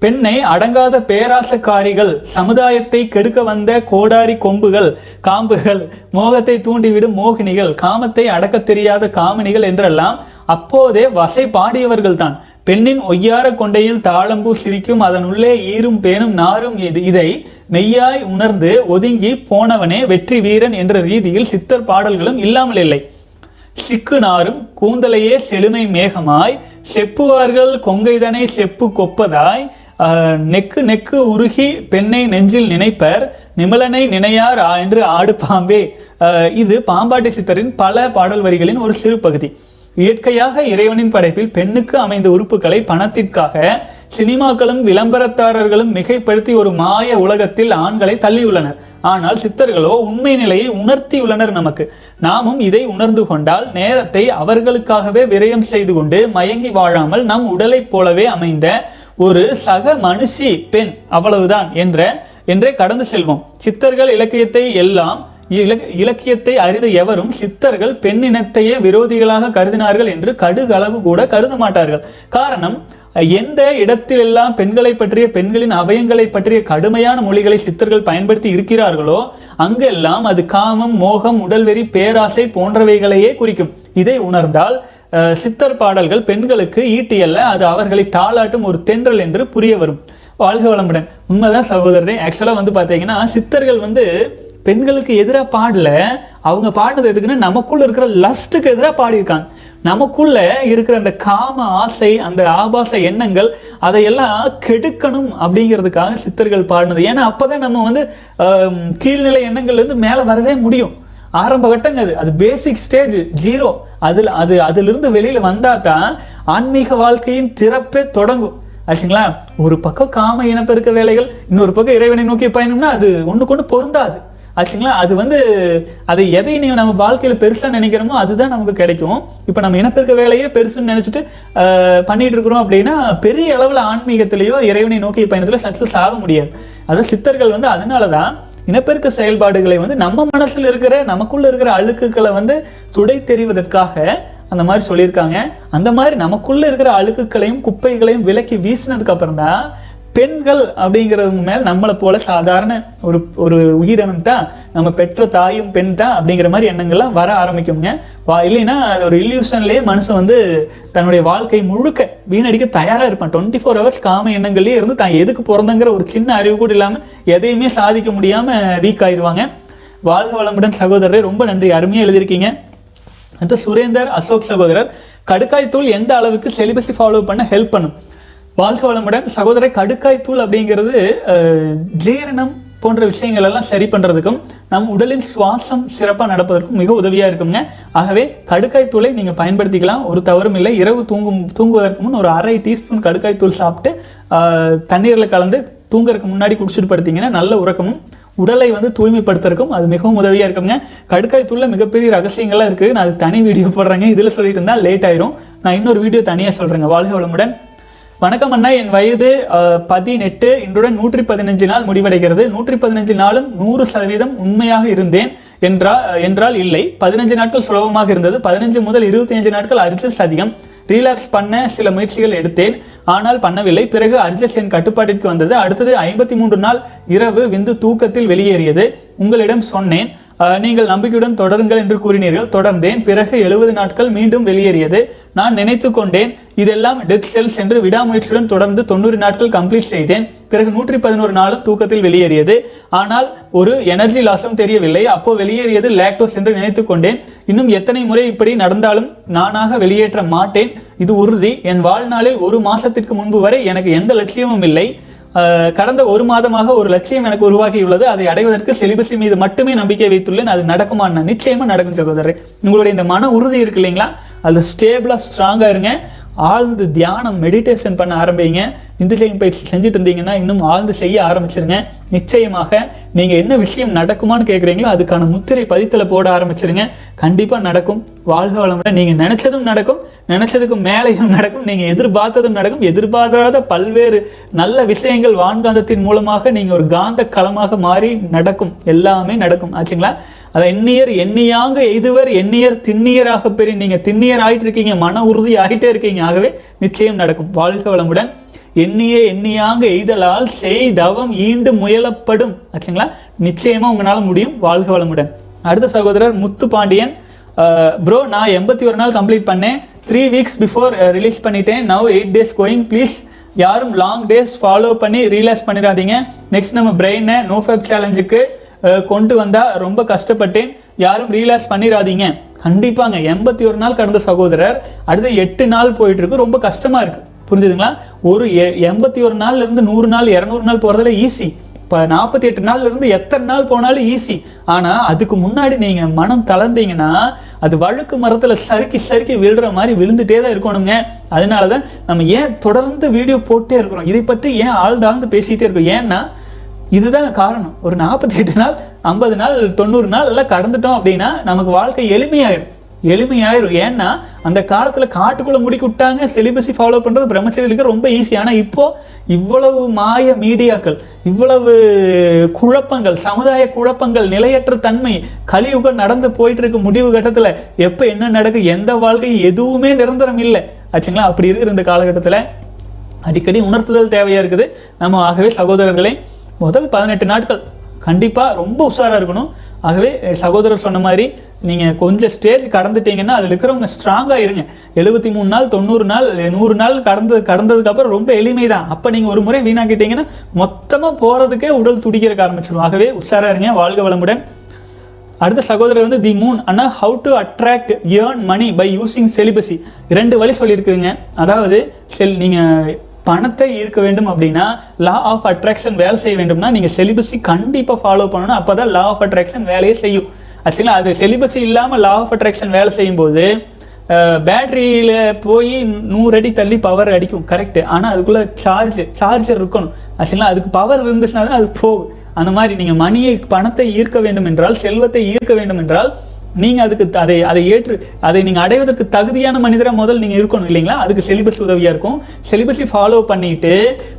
பெண்ணை அடங்காத பேராசக்காரிகள் சமுதாயத்தை கெடுக்க வந்த கோடாரி கொம்புகள் காம்புகள் மோகத்தை தூண்டிவிடும் மோகினிகள் காமத்தை அடக்கத் தெரியாத காமினிகள் என்றெல்லாம் அப்போதே வசை பாடியவர்கள்தான். பெண்ணின் ஒய்யார கொண்டையில் தாளம்பூ சிரிக்கும் அதன் உள்ளே ஈரும் பேணும் நாரும் இது இதை மெய்யாய் உணர்ந்து ஒதுங்கி போனவனே வெற்றி வீரன் என்ற ரீதியில் சித்தர் பாடல்களும் இல்லாமல் இல்லை. சிக்கு நாரும் கூந்தலையே செழுமை மேகமாய் செப்புவார்கள் கொங்கைதனை செப்பு கொப்பதாய் நெக்கு நெக்கு உருகி பெண்ணை நெஞ்சில் நினைப்பர் நிமலனை நினையார் என்று ஆடு பாம்பே. இது பாம்பாட்டி சித்தரின் பல பாடல் வரிகளின் ஒரு சிறு பகுதி. இயற்கையாக இறைவனின் படைப்பில் பெண்ணுக்கு அமைந்த உறுப்புகளை பணத்திற்காக சினிமாக்களும் விளம்பரத்தாரர்களும் மிகைப்படுத்தி ஒரு மாய உலகத்தில் ஆண்களை தள்ளியுள்ளனர். ஆனால் சித்தர்களோ உண்மை நிலையை உணர்த்தியுள்ளனர் நமக்கு. நாமும் இதை உணர்ந்து கொண்டால் நேரத்தை அவர்களுக்காகவே விரயம் செய்து கொண்டு மயங்கி வாழாமல் நம் உடலைப் போலவே அமைந்த ஒரு சக மனுஷி பெண் அவ்வளவுதான் என்ற என்றே கடந்து செல்வோம். சித்தர்கள் இலக்கியத்தை எல்லாம் இலக்- இலக்கியத்தை அறிந்த எவரும் சித்தர்கள் பெண்ணினத்தையே விரோதிகளாக கருதினார்கள் என்று கடுகளவு கூட கருத மாட்டார்கள். காரணம் எந்த இடத்திலெல்லாம் பெண்களை பற்றிய பெண்களின் அவயங்களை பற்றிய கடுமையான மொழிகளை சித்தர்கள் பயன்படுத்தி இருக்கிறார்களோ அங்கெல்லாம் அது காமம் மோகம் உடல்வெறி பேராசை போன்றவைகளையே குறிக்கும். இதை உணர்ந்தால் சித்தர் பாடல்கள் பெண்களுக்கு ஈட்டியல்ல அது அவர்களை தாளாட்டும் ஒரு தென்றல் என்று புரிய வரும். வாழ்க வளமுடன். உண்மைதான் சகோதரரே ஆக்சுவலாக வந்து பார்த்தீங்கன்னா சித்தர்கள் வந்து பெண்களுக்கு எதிராக பாடல அவங்க பாடினது எதுக்குன்னா நமக்குள்ள இருக்கிற லஸ்ட்டுக்கு எதிராக பாடியிருக்காங்க. நமக்குள்ள இருக்கிற அந்த காம ஆசை அந்த ஆபாச எண்ணங்கள் அதையெல்லாம் கெடுக்கணும் அப்படிங்கிறதுக்காக சித்தர்கள் பாடினது. ஏன்னா அப்போதான் நம்ம வந்து கீழ்நிலை எண்ணங்கள்லேருந்து மேலே வரவே முடியும். ஆரம்ப கட்டங்க அது. அது பேசிக் ஸ்டேஜ் ஜீரோ அதில் அது அதிலிருந்து வெளியில் வந்தால் தான் ஆன்மீக வாழ்க்கையின் திறப்பே தொடங்கும். ஆச்சுங்களா? ஒரு பக்கம் காம இனப்பெருக்க வேலைகள் இன்னொரு பக்கம் இறைவனை நோக்கி பயணம்னா அது ஒன்று கொண்டு பொருந்தாது. ஆச்சுங்களா? அது வந்து அதை எதை நீ நம்ம வாழ்க்கையில் பெருசாக நினைக்கிறோமோ அதுதான் நமக்கு கிடைக்கும். இப்போ நம்ம இனப்பெருக்க வேலையே பெருசுன்னு நினச்சிட்டு பண்ணிகிட்டு பண்ணிட்டு இருக்கிறோம் அப்படின்னா பெரிய அளவில் ஆன்மீகத்திலேயோ இறைவனை நோக்கி பயணத்தில் சக்ஸஸ் ஆக முடியாது. அதான் சித்தர்கள் வந்து அதனாலதான் இனப்பெருக்க செயல்பாடுகளை வந்து நம்ம மனசுல இருக்கிற நமக்குள்ள இருக்கிற அழுக்குகளை வந்து துடை தெரிவதற்காக அந்த மாதிரி சொல்லியிருக்காங்க. அந்த மாதிரி நமக்குள்ள இருக்கிற அழுக்குகளையும் குப்பைகளையும் விலக்கி வீசினதுக்கு அப்புறம் தான் பெண்கள் அப்படிங்கிறவங்க மேல் நம்மளை போல சாதாரண ஒரு ஒரு உயிரினம் தான் நம்ம பெற்ற தாயும் பெண் தான் அப்படிங்கிற மாதிரி எண்ணங்கள்லாம் வர ஆரம்பிக்குங்க வா இல்லைன்னா அது ஒரு இல்யூஷன்லேயே மனுஷன் வந்து தன்னுடைய வாழ்க்கை முழுக்க வீணடிக்க தயாராக இருப்பான். டுவெண்ட்டி ஃபோர் ஹவர்ஸ் காம எண்ணங்கள்லேயே இருந்து தான் எதுக்கு பிறந்தங்கிற ஒரு சின்ன அறிவு கூட இல்லாமல் எதையுமே சாதிக்க முடியாம வீக் ஆயிடுவாங்க வாழ்க வளமுடன் சகோதரரே ரொம்ப நன்றி. அருமையாக எழுதியிருக்கீங்க. அடுத்து சுரேந்தர் அசோக் சகோதரர். கடுக்காய் தூள் எந்த அளவுக்கு செலிபஸை ஃபாலோ பண்ண ஹெல்ப் பண்ணும்? வாழ்க வளமுடன் சகோதர கடுக்காய் தூள் அப்படிங்கிறது ஜீரணம் போன்ற விஷயங்கள் எல்லாம் சரி பண்ணுறதுக்கும் நம் உடலின் சுவாசம் சிறப்பாக நடப்பதற்கும் மிக உதவியாக இருக்குங்க. ஆகவே கடுக்காய் தூளை நீங்கள் பயன்படுத்திக்கலாம். ஒரு தவறும் இல்லை. இரவு தூங்கும் தூங்குவதற்கு முன் ஒரு அரை டீஸ்பூன் கடுக்காய் தூள் சாப்பிட்டு தண்ணீரில் கலந்து தூங்குறதுக்கு முன்னாடி குடிச்சிட்டு படுத்தீங்கன்னா நல்ல உறக்கமும் உடலை வந்து தூய்மைப்படுத்துறதுக்கும் அது மிகவும் உதவியாக இருக்குங்க. கடுக்காய் தூளில் மிகப்பெரிய ரகசியங்கள்லாம் இருக்குது நான் அது தனி வீடியோ போடுறேங்க. இதில் சொல்லிட்டு இருந்தால் லேட் ஆயிரும். நான் இன்னொரு வீடியோ தனியாக சொல்கிறேங்க வாழ்க வளமுடன். வணக்கம் அண்ணா. என் வயது பதினெட்டு. இன்றுடன் நூற்றி பதினஞ்சு நாள் முடிவடைகிறது. நூற்றி பதினஞ்சு நாளும் நூறு சதவீதம் உண்மையாக இருந்தேன் என்றா என்றால் இல்லை. பதினஞ்சு நாட்கள் சுலபமாக இருந்தது. பதினஞ்சு முதல் இருபத்தி அஞ்சு நாட்கள் அர்ஜஸ் அதிகம் ரீலாக்ஸ் பண்ண சில முயற்சிகள் எடுத்தேன். ஆனால் பண்ணவில்லை. பிறகு அர்ஜஸ் என் கட்டுப்பாட்டிற்கு வந்தது. அடுத்தது ஐம்பத்தி மூன்று நாள் இரவு விந்து தூக்கத்தில் வெளியேறியது. உங்களிடம் சொன்னேன். நீங்கள் நம்பிக்கையுடன் தொடருங்கள் என்று கூறினீர்கள். தொடர்ந்தேன். பிறகு எழுபது நாட்கள் மீண்டும் வெளியேறியது. நான் நினைத்து கொண்டேன் இதெல்லாம் டெத் செல்ஸ் என்று விடாமுயற்சியுடன் தொடர்ந்து தொண்ணூறு நாட்கள் கம்ப்ளீட் செய்தேன். பிறகு நூற்றி பதினோரு நாளும் தூக்கத்தில் வெளியேறியது. ஆனால் ஒரு எனர்ஜி லாஸும் தெரியவில்லை. அப்போ வெளியேறியது லாக்டோஸ் என்று நினைத்து கொண்டேன். இன்னும் எத்தனை முறை இப்படி நடந்தாலும் நானாக வெளியேற்ற மாட்டேன். இது உறுதி. என் வாழ்நாளில் ஒரு மாசத்திற்கு முன்பு வரை எனக்கு எந்த லட்சியமும் இல்லை. கடந்த ஒரு மாதமாக ஒரு லட்சியம் எனக்கு உருவாகியுள்ளது. அதை அடைவதற்கு செலிபஸி மீது மட்டுமே நம்பிக்கை வைத்துள்ளேன். அது நடக்குமா? நிச்சயமா நடக்கும் சகோதரர். உங்களுடைய இந்த மன உறுதி இருக்கு இல்லைங்களா? அது ஸ்டேபிளா ஸ்ட்ராங்கா இருங்க. ஆழ்ந்து தியானம் மெடிடேஷன் பண்ண ஆரம்பிங்க. விந்துஜெயின் பயிற்சி செஞ்சுட்டு இருந்தீங்கன்னா இன்னும் ஆழ்ந்து செய்ய ஆரம்பிச்சிருங்க. நிச்சயமாக நீங்கள் என்ன விஷயம் நடக்குமான்னு கேட்குறீங்களோ அதுக்கான முத்திரை பதித்தில் போட ஆரம்பிச்சிருங்க. கண்டிப்பாக நடக்கும். வாழ்க வளமுடன். நீங்கள் நினச்சதும் நடக்கும். நினச்சதுக்கு மேலேயும் நடக்கும். நீங்கள் எதிர்பார்த்ததும் நடக்கும். எதிர்பார்க்காத பல்வேறு நல்ல விஷயங்கள் வான்காந்தத்தின் மூலமாக நீங்கள் ஒரு காந்த களமாக மாறி நடக்கும். எல்லாமே நடக்கும். ஆச்சுங்களா? அதை எண்ணியர் எண்ணியாங்க எய்துவர் எண்ணியர் திண்ணியராக பெரிய நீங்கள் திண்ணியர் ஆகிட்டு இருக்கீங்க மன உறுதி ஆகிட்டே இருக்கீங்க. ஆகவே நிச்சயம் நடக்கும். வாழ்க வளமுடன். எண்ணிய எண்ணியாங்க எய்தலால் செய் தவம் ஈண்டு முயலப்படும். ஆச்சுங்களா? நிச்சயமாக உங்களால் முடியும். வாழ்க வளமுடன். அடுத்த சகோதரர் முத்து பாண்டியன். ப்ரோ நான் எண்பத்தி ஒரு நாள் கம்ப்ளீட் பண்ணேன். த்ரீ வீக்ஸ் பிஃபோர் ரிலீஸ் பண்ணிட்டேன். Now eight days going please யாரும் லாங் டேஸ் ஃபாலோ பண்ணி ரிலாக்ஸ் பண்ணிடாதீங்க. நெக்ஸ்ட் நம்ம பிரெயினை நோ ஃபேப் சேலஞ்சுக்கு கொண்டு வந்தால் ரொம்ப கஷ்டப்பட்டேன். யாரும் ரீலாக்ஸ் பண்ணிடாதீங்க கண்டிப்பாங்க எண்பத்தி ஒரு நாள் கடந்த சகோதரர் அடுத்து எட்டு நாள் போயிட்டு இருக்கு ரொம்ப கஷ்டமா இருக்கு. புரிஞ்சுதுங்களா? ஒரு எ- எண்பத்தி ஒரு நாள்ல இருந்து நூறு நாள் இரநூறு நாள் போறதுல ஈஸி இப்போ நாற்பத்தி எட்டு நாள்ல இருந்து எத்தனை நாள் போனாலும் ஈஸி ஆனால் அதுக்கு முன்னாடி நீங்க மனம் தளர்ந்தீங்கன்னா அது வழுக்கு மரத்தில் சறுக்கி சறுக்கி விழுற மாதிரி விழுந்துட்டே தான் இருக்கணுங்க. அதனால தான் நம்ம ஏன் தொடர்ந்து வீடியோ போட்டே இருக்கிறோம்? இதை பற்றி ஏன் ஆழ்ந்தாழ்ந்து பேசிகிட்டே இருக்கோம்? ஏன்னா இதுதான் காரணம். ஒரு நாற்பத்தி எட்டு நாள் ஐம்பது நாள் தொண்ணூறு நாள் எல்லாம் கடந்துட்டோம் அப்படின்னா நமக்கு வாழ்க்கை எளிமையாயிரும். எளிமையாயிரும். ஏன்னா அந்த காலத்தில் காட்டுக்குள்ளே முடிக்கி விட்டாங்க சிலிபஸை ஃபாலோ பண்ணுறது பிரம்மச்சரியலுக்கு ரொம்ப ஈஸி ஆனால் இப்போது இவ்வளவு மாய மீடியாக்கள் இவ்வளவு குழப்பங்கள் சமுதாய குழப்பங்கள் நிலையற்ற தன்மை கலியுகம் நடந்து போயிட்டு இருக்க முடிவு கட்டத்தில் எப்போ என்ன நடக்கும் எந்த வாழ்க்கை எதுவுமே நிரந்தரம் இல்லை. ஆச்சுங்களா? அப்படி இருக்கிற இந்த காலகட்டத்தில் அடிக்கடி உணர்த்துதல் தேவையாக இருக்குது. நம்ம ஆகவே சகோதரர்களே முதல் பதினெட்டு நாட்கள் கண்டிப்பாக ரொம்ப உஷாராக இருக்கணும். ஆகவே சகோதரர் சொன்ன மாதிரி நீங்கள் கொஞ்சம் ஸ்டேஜ் கடந்துட்டீங்கன்னா அதில் இருக்கிறவங்க ஸ்ட்ராங்காக இருங்க. எழுபத்தி மூணு நாள் தொண்ணூறு நாள் நூறு நாள் கடந்து கடந்ததுக்கப்புறம் ரொம்ப எளிமை தான் அப்போ நீங்கள் ஒரு முறை வீணாக்கிட்டீங்கன்னா மொத்தமாக போகிறதுக்கே உடல் துடிக்கிறக்க ஆரம்பிச்சிடும் ஆகவே உஷாராக இருங்க வாழ்க வளமுடன். அடுத்த சகோதரர் வந்து the moon. Anna how to attract earn money by using celibacy ரெண்டு வழி சொல்லியிருக்கிறீங்க. அதாவது செல் நீங்கள் பணத்தை ஈர்க்க வேண்டும் அப்படின்னா லா ஆஃப் அட்ராக்ஷன் வேலை செய்ய வேண்டும்னா நீங்கள் செலிபஸி கண்டிப்பாக ஃபாலோ பண்ணணும். அப்போ தான் லா ஆஃப் அட்ராக்ஷன் வேலையே செய்யும். ஆக்சுவலாக அது செலிபஸி இல்லாமல் லா ஆஃப் அட்ராக்ஷன் வேலை செய்யும்போது பேட்டரியில் போய் நூறு அடி தள்ளி பவர் அடிக்கும். கரெக்ட் ஆனால் அதுக்குள்ளே சார்ஜ் சார்ஜர் இருக்கணும். ஆக்சுவலாக அதுக்கு பவர் இருந்துச்சுன்னா தான் அது போகும். அந்த மாதிரி நீங்கள் மணியை பணத்தை ஈர்க்க வேண்டும் என்றால் செல்வத்தை ஈர்க்க வேண்டும் என்றால் நீங்கள் அதுக்கு த- அதை அதை ஏற்று அதை நீங்கள் அடைவதற்கு தகுதியான மனிதராக முதல் நீங்கள் இருக்கணும் இல்லைங்களா? அதுக்கு செலிபஸ் உதவியாக இருக்கும். செலிபஸை ஃபாலோ பண்ணிட்டு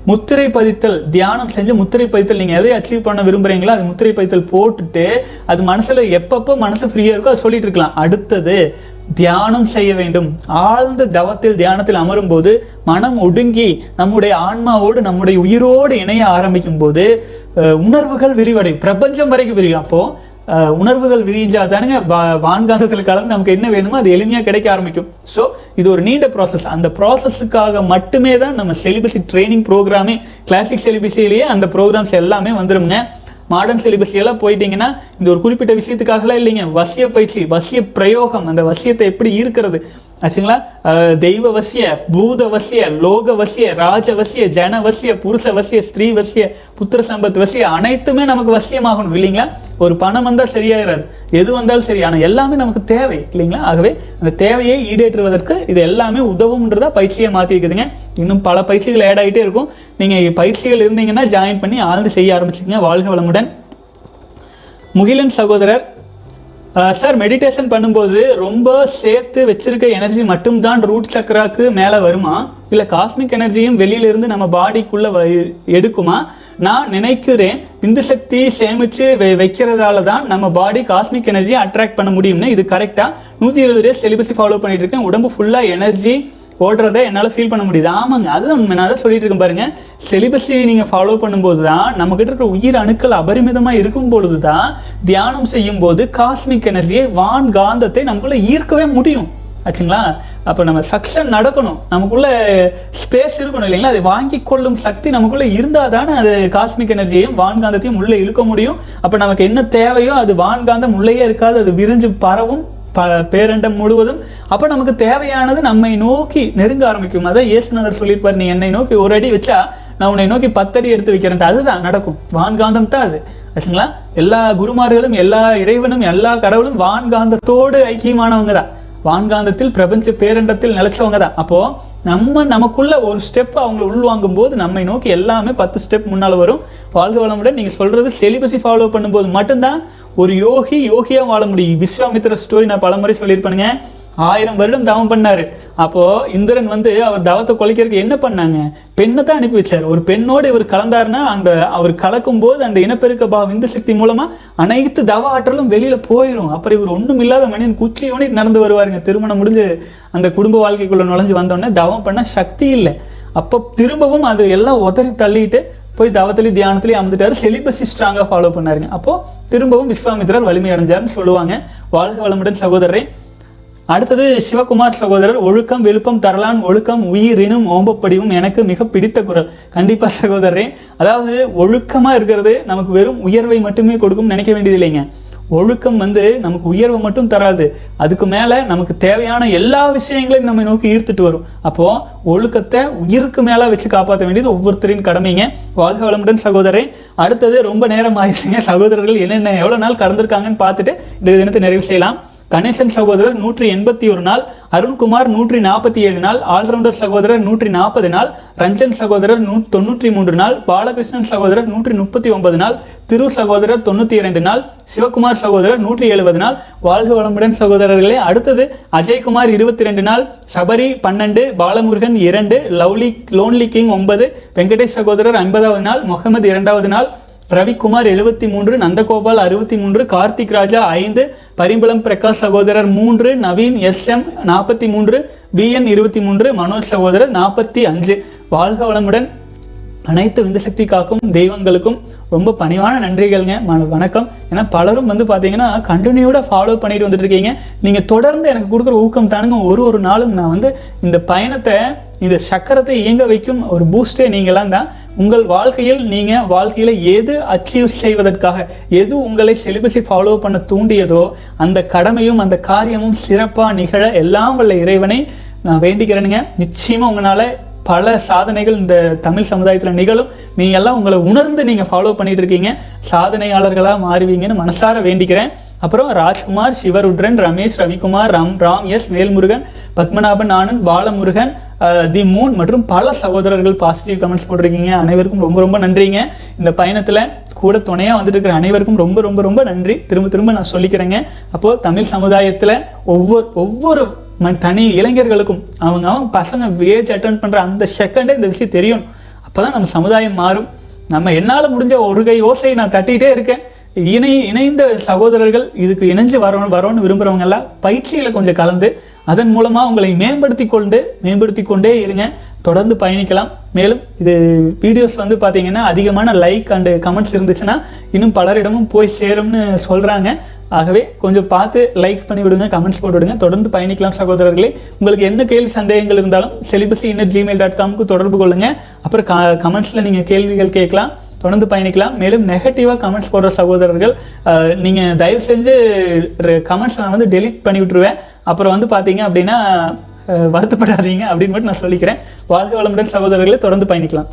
முத்திரை பதித்தல் தியானம் செஞ்சு முத்திரை பதித்தல் நீங்கள் எதை அச்சீவ் பண்ண விரும்புகிறீங்களோ அது முத்திரை பதித்தல் போட்டுட்டு அது மனசில் எப்பப்போ மனசு ஃப்ரீயாக இருக்கோ அது சொல்லிட்டு இருக்கலாம். அடுத்தது தியானம் செய்ய வேண்டும். ஆழ்ந்த தவத்தில் தியானத்தில் அமரும் போது மனம் ஒடுங்கி நம்முடைய ஆன்மாவோடு நம்முடைய உயிரோடு இணைய ஆரம்பிக்கும் போது உணர்வுகள் விரிவடையும். பிரபஞ்சம் வரைக்கும் விரியும் அப்போ உணர்வுகள் விரிஞ்சால் தானுங்க வா- வான்காந்தத்தில் கலந்து நமக்கு என்ன வேணுமோ அது எளிமையாக கிடைக்க ஆரம்பிக்கும். ஸோ இது ஒரு நீண்ட ப்ராசஸ் அந்த ப்ராசஸுக்காக மட்டுமே தான் நம்ம செலிபஸி ட்ரைனிங் ப்ரோக்ராமே கிளாசிக் செலிபஸிலேயே அந்த ப்ரோக்ராம்ஸ் எல்லாமே வந்துருங்க மாடர்ன் சிலிபஸ் எல்லாம் போயிட்டீங்கன்னா இந்த ஒரு குறிப்பிட்ட விஷயத்துக்காகலாம் இல்லைங்க. வசிய பயிற்சி வசிய பிரயோகம் அந்த வசியத்தை எப்படி ஈர்க்கிறது? ஆச்சுங்களா? தெய்வ வசிய பூத வசிய லோக வசிய ராஜ வசிய ஜன வசிய புருஷ வசிய ஸ்திரீ வசிய புத்திர சம்பத் வசிய அனைத்துமே நமக்கு வசியமாகணும் இல்லைங்களா? ஒரு பணம் வந்தால் சரியாயிராது. எது வந்தாலும் சரி. ஆனால் எல்லாமே நமக்கு தேவை இல்லைங்களா? ஆகவே அந்த தேவையை ஈடேற்றுவதற்கு இது எல்லாமே உதவும்ன்றதா பயிற்சியை மாற்றிருக்குதுங்க இன்னும் பல பயிற்சிகள் ஆட் ஆகிட்டே இருக்கும். நீங்கள் பயிற்சிகள் இருந்தீங்கன்னா ஜாயின் பண்ணி ஆழ்ந்து செய்ய ஆரம்பிச்சிங்க வாழ்க வளமுடன். முகிலன் சகோதரர் சார் மெடிடேஷன் பண்ணும்போது ரொம்ப சேர்த்து வச்சிருக்க எனர்ஜி மட்டும்தான் ரூட் சக்கராக்கு மேலே வருமா? இல்லை காஸ்மிக் எனர்ஜியும் வெளியிலிருந்து நம்ம பாடிக்குள்ளே எடுக்குமா? நான் நினைக்கிறேன் இந்து சக்தி சேமித்து வை- வைக்கிறதால தான் நம்ம பாடி காஸ்மிக் எனர்ஜியை அட்ராக்ட் பண்ண முடியும்னு. இது கரெக்டாக நூற்றி இருபது டேஸ் செலிபஸை ஃபாலோ பண்ணிட்டு இருக்கேன். உடம்பு ஃபுல்லாக எனர்ஜி ஓடுறதை என்னால் ஃபீல் பண்ண முடியுது. ஆமாங்க அதுதான் உண்மை. நான் தான் சொல்லிட்டு இருக்கேன் பாருங்க. செலிபஸை நீங்கள் ஃபாலோ பண்ணும்போது தான் நம்மக்கிட்ட இருக்கிற உயிர் அணுக்கள் அபரிமிதமாக இருக்கும் பொழுது தான் தியானம் செய்யும் போது காஸ்மிக் எனர்ஜியை வான் காந்தத்தை நமக்குள்ள ஈர்க்கவே முடியும். ஆச்சுங்களா? அப்போ நம்ம சக்ஷன் நடக்கணும். நமக்குள்ள ஸ்பேஸ் இருக்கணும் இல்லைங்களா? அதை வாங்கி கொள்ளும் சக்தி நமக்குள்ள இருந்தால் தானே அது காஸ்மிக் எனர்ஜியையும் வான்காந்தத்தையும் உள்ளே இழுக்க முடியும். அப்போ நமக்கு என்ன தேவையோ அது வான்காந்தம் உள்ளேயே இருக்காது. அது விரிஞ்சு பரவும். ப பேரண்டம் முழுவதும். அப்போ நமக்கு தேவையானது நம்மை நோக்கி நெருங்க ஆரம்பிக்கும். அதான் இயேசுநாதர் சொல்லியிருப்பார் நீ என்னை நோக்கி ஒரு அடி வச்சா நான் உன்னை நோக்கி பத்தடி எடுத்து வைக்கிறேன் அதுதான் நடக்கும். வான்காந்தம் தான் அது. ஆச்சுங்களா? எல்லா குருமார்களும் எல்லா இறைவனும் எல்லா கடவுளும் வான்காந்தத்தோடு ஐக்கியமானவங்க தான். வான்காந்தத்தில் பிரபஞ்ச பேரண்டத்தில் நிலைச்சவங்க தான். அப்போ நம்ம நமக்குள்ள ஒரு ஸ்டெப் அவங்கள உள்வாங்கும் போது நம்மை நோக்கி எல்லாமே பத்து ஸ்டெப் முன்னால வரும். வாழ்க வளமுடன். நீங்க சொல்றது செலிபஸை ஃபாலோ பண்ணும்போது மட்டும்தான் ஒரு யோகி யோகியா வாழ முடியும். விஸ்வாமித்திர ஸ்டோரி நான் பலமுறை சொல்லியிருப்பேனுங்க. ஆயிரம் வருடம் தவம் பண்ணார். அப்போது இந்திரன் வந்து அவர் தவத்தை குலைக்கிறதுக்கு என்ன பண்ணாங்க? பெண்ணை தான் அனுப்பி வச்சார். ஒரு பெண்ணோடு இவர் கலந்தாருன்னா அந்த அவர் கலக்கும் போது அந்த இனப்பெருக்க பாவம் இந்த சக்தி மூலமாக அனைத்து தவ ஆற்றலும் வெளியில் போயிடும் அப்புறம் இவர் ஒன்றும் இல்லாத மனிதன் குச்சியோனே நடந்து வருவாருங்க. திருமணம் முடிஞ்சு அந்த குடும்ப வாழ்க்கைக்குள்ளே நுழைஞ்சு வந்தோடனே தவம் பண்ண சக்தி இல்லை. அப்போ திரும்பவும் அது எல்லாம் உதறி தள்ளிட்டு போய் தவத்திலையும் தியானத்திலையும் அமர்ந்துட்டாரு. செலிபஸி ஸ்ட்ராங்காக ஃபாலோ பண்ணாருங்க. அப்போ திரும்பவும் விஸ்வாமித்திரர் வலிமை அடைஞ்சாருன்னு சொல்லுவாங்க. வாழ்க வளமுடன் சகோதரரே. அடுத்தது சிவகுமார் சகோதரர் ஒழுக்கம் விழுப்பம் தரலான் ஒழுக்கம் உயிரினும் ஓம்பப்படிவும் எனக்கு மிக பிடித்த குரல். கண்டிப்பாக சகோதரரே. அதாவது ஒழுக்கமாக இருக்கிறது நமக்கு வெறும் உயர்வை மட்டுமே கொடுக்கும் நினைக்க வேண்டியது இல்லைங்க ஒழுக்கம் வந்து நமக்கு உயர்வை மட்டும் தராது. அதுக்கு மேலே நமக்கு தேவையான எல்லா விஷயங்களையும் நம்ம நோக்கி ஈர்த்துட்டு வரும். அப்போது ஒழுக்கத்தை உயிருக்கு மேலே வச்சு காப்பாற்ற வேண்டியது ஒவ்வொருத்தரின் கடமைங்க. வாழ்க வளமுடன் சகோதரே அடுத்தது ரொம்ப நேரம் ஆயிடுச்சுங்க. சகோதரர்கள் என்னென்ன எவ்வளோ நாள் கடந்திருக்காங்கன்னு பார்த்துட்டு இந்த தினத்தை நிறைவு செய்யலாம். கணேசன் சகோதரர் நூற்றி எண்பத்தி ஒரு நாள் அருண்குமார் நூற்றி நாற்பத்தி ஏழு நாள் ஆல்ரவுண்டர் சகோதரர் நூற்றி நாற்பது நாள் ரஞ்சன் சகோதரர் நூ தொண்ணூற்றி மூன்று நாள் பாலகிருஷ்ணன் சகோதரர் நூற்றி முப்பத்தி ஒன்பது நாள் திரு சகோதரர் தொண்ணூற்றி இரண்டு நாள் சிவகுமார் சகோதரர் நூற்றி எழுபது நாள் வாழ்க வளமுடன் சகோதரர்களே. அடுத்தது அஜய்குமார் இருபத்தி ரெண்டு நாள் சபரி பன்னெண்டு பாலமுருகன் இரண்டு லவ்லி லோன்லி கிங் ஒன்பது வெங்கடேஷ் சகோதரர் ஐம்பதாவது நாள் முகமது இரண்டாவது நாள் ரவிக்குமார் எழுபத்தி மூன்று நந்தகோபால் அறுபத்தி மூன்று கார்த்திக் ராஜா ஐந்து பரிம்பளம் பிரகாஷ் சகோதரர் மூன்று நவீன் எஸ் எம் நாற்பத்தி மூன்று பிஎன் இருபத்தி மூன்று மனோஜ் சகோதரர் நாற்பத்தி அஞ்சு. வாழ்க வளமுடன். அனைத்து விந்தசக்தி காக்கும் தெய்வங்களுக்கும் ரொம்ப பணிவான நன்றிகள்ங்க. வணக்கம். ஏன்னா பலரும் வந்து பார்த்தீங்கன்னா கண்டினியூடாக ஃபாலோ பண்ணிட்டு வந்துட்டு இருக்கீங்க நீங்கள் தொடர்ந்து எனக்கு கொடுக்குற ஊக்கம் தானுங்க. ஒரு ஒரு நாளும் நான் வந்து இந்த பயணத்தை இந்த சக்கரத்தை இயங்க வைக்கும் ஒரு பூஸ்டே நீங்களாம் தான். உங்கள் வாழ்க்கையில் நீங்கள் வாழ்க்கையில் எது அச்சீவ் செய்வதற்காக எது உங்களை சிலிபஸை ஃபாலோ பண்ண தூண்டியதோ அந்த கடமையும் அந்த காரியமும் சிறப்பாக நிகழ எல்லாம் உள்ள இறைவனை நான் வேண்டிக்கிறேனுங்க. நிச்சயமாக உங்களால் பல சாதனைகள் இந்த தமிழ் சமுதாயத்தில் நிகழும். நீங்கள் எல்லாம் உங்களை உணர்ந்து நீங்கள் ஃபாலோ பண்ணிகிட்டு இருக்கீங்க. சாதனையாளர்களாக மாறுவீங்கன்னு மனசார வேண்டிக்கிறேன். அப்புறம் Rajkumar Sivarudran Ramesh Ravikumar Ram Ram S Velmurugan Padmanabhan Anand Balamurugan the moon மற்றும் பல சகோதரர்கள் பாசிட்டிவ் கமெண்ட்ஸ் போட்டிருக்கீங்க. அனைவருக்கும் ரொம்ப ரொம்ப நன்றிங்க. இந்த பயணத்தில் கூட துணையாக வந்துட்டு இருக்கிற அனைவருக்கும் ரொம்ப ரொம்ப ரொம்ப நன்றி. திரும்ப திரும்ப நான் சொல்லிக்கிறேங்க. அப்போது தமிழ் சமுதாயத்தில் ஒவ்வொரு ஒவ்வொரு தனி இளைஞர்களுக்கும் அவங்க அவங்க பசங்க ஏஜ் அட்டன் பண்ணுற அந்த செகண்டே இந்த விஷயம் தெரியணும் அப்போ தான் நம்ம சமுதாயம் மாறும். நம்ம என்னால் முடிஞ்ச ஒரு கை ஓசையை நான் தட்டிகிட்டே இருக்கேன். இணை இணைந்த சகோதரர்கள் இதுக்கு இணைஞ்சு வரணும் வரணும்னு விரும்புகிறவங்க எல்லாம் பயிற்சியில் கொஞ்சம் கலந்து அதன் மூலமாக உங்களை மேம்படுத்தி கொண்டு மேம்படுத்தி கொண்டே இருங்க. தொடர்ந்து பயணிக்கலாம். மேலும் இது வீடியோஸ் வந்து பார்த்தீங்கன்னா அதிகமான லைக் அண்டு கமெண்ட்ஸ் இருந்துச்சுன்னா இன்னும் பலரிடமும் போய் சேரும்னு சொல்கிறாங்க ஆகவே கொஞ்சம் பார்த்து லைக் பண்ணி விடுங்க கமெண்ட்ஸ் போட்டு விடுங்க. தொடர்ந்து பயணிக்கலாம் சகோதரர்களே. உங்களுக்கு எந்த கேள்வி சந்தேகங்கள் இருந்தாலும் celibacy in at Gmail dot காம்க்கு தொடர்பு கொள்ளுங்கள் அப்புறம் க கமெண்ட்ஸில் நீங்கள் கேள்விகள் கேட்கலாம். தொடர்ந்து பயணிக்கலாம். மேலும் நெகட்டிவாக கமெண்ட்ஸ் போடுற சகோதரர்கள் நீங்கள் நீங்க தயவு செஞ்சு கமெண்ட்ஸ் நான் வந்து டெலீட் பண்ணி விட்டுருவேன். அப்புறம் வந்து பார்த்தீங்க அப்படின்னா வருத்தப்படாதீங்க அப்படின்னு மட்டும் நான் சொல்லிக்கிறேன். வாழ்க வளமுடன் சகோதரர்களை தொடர்ந்து பயணிக்கலாம்.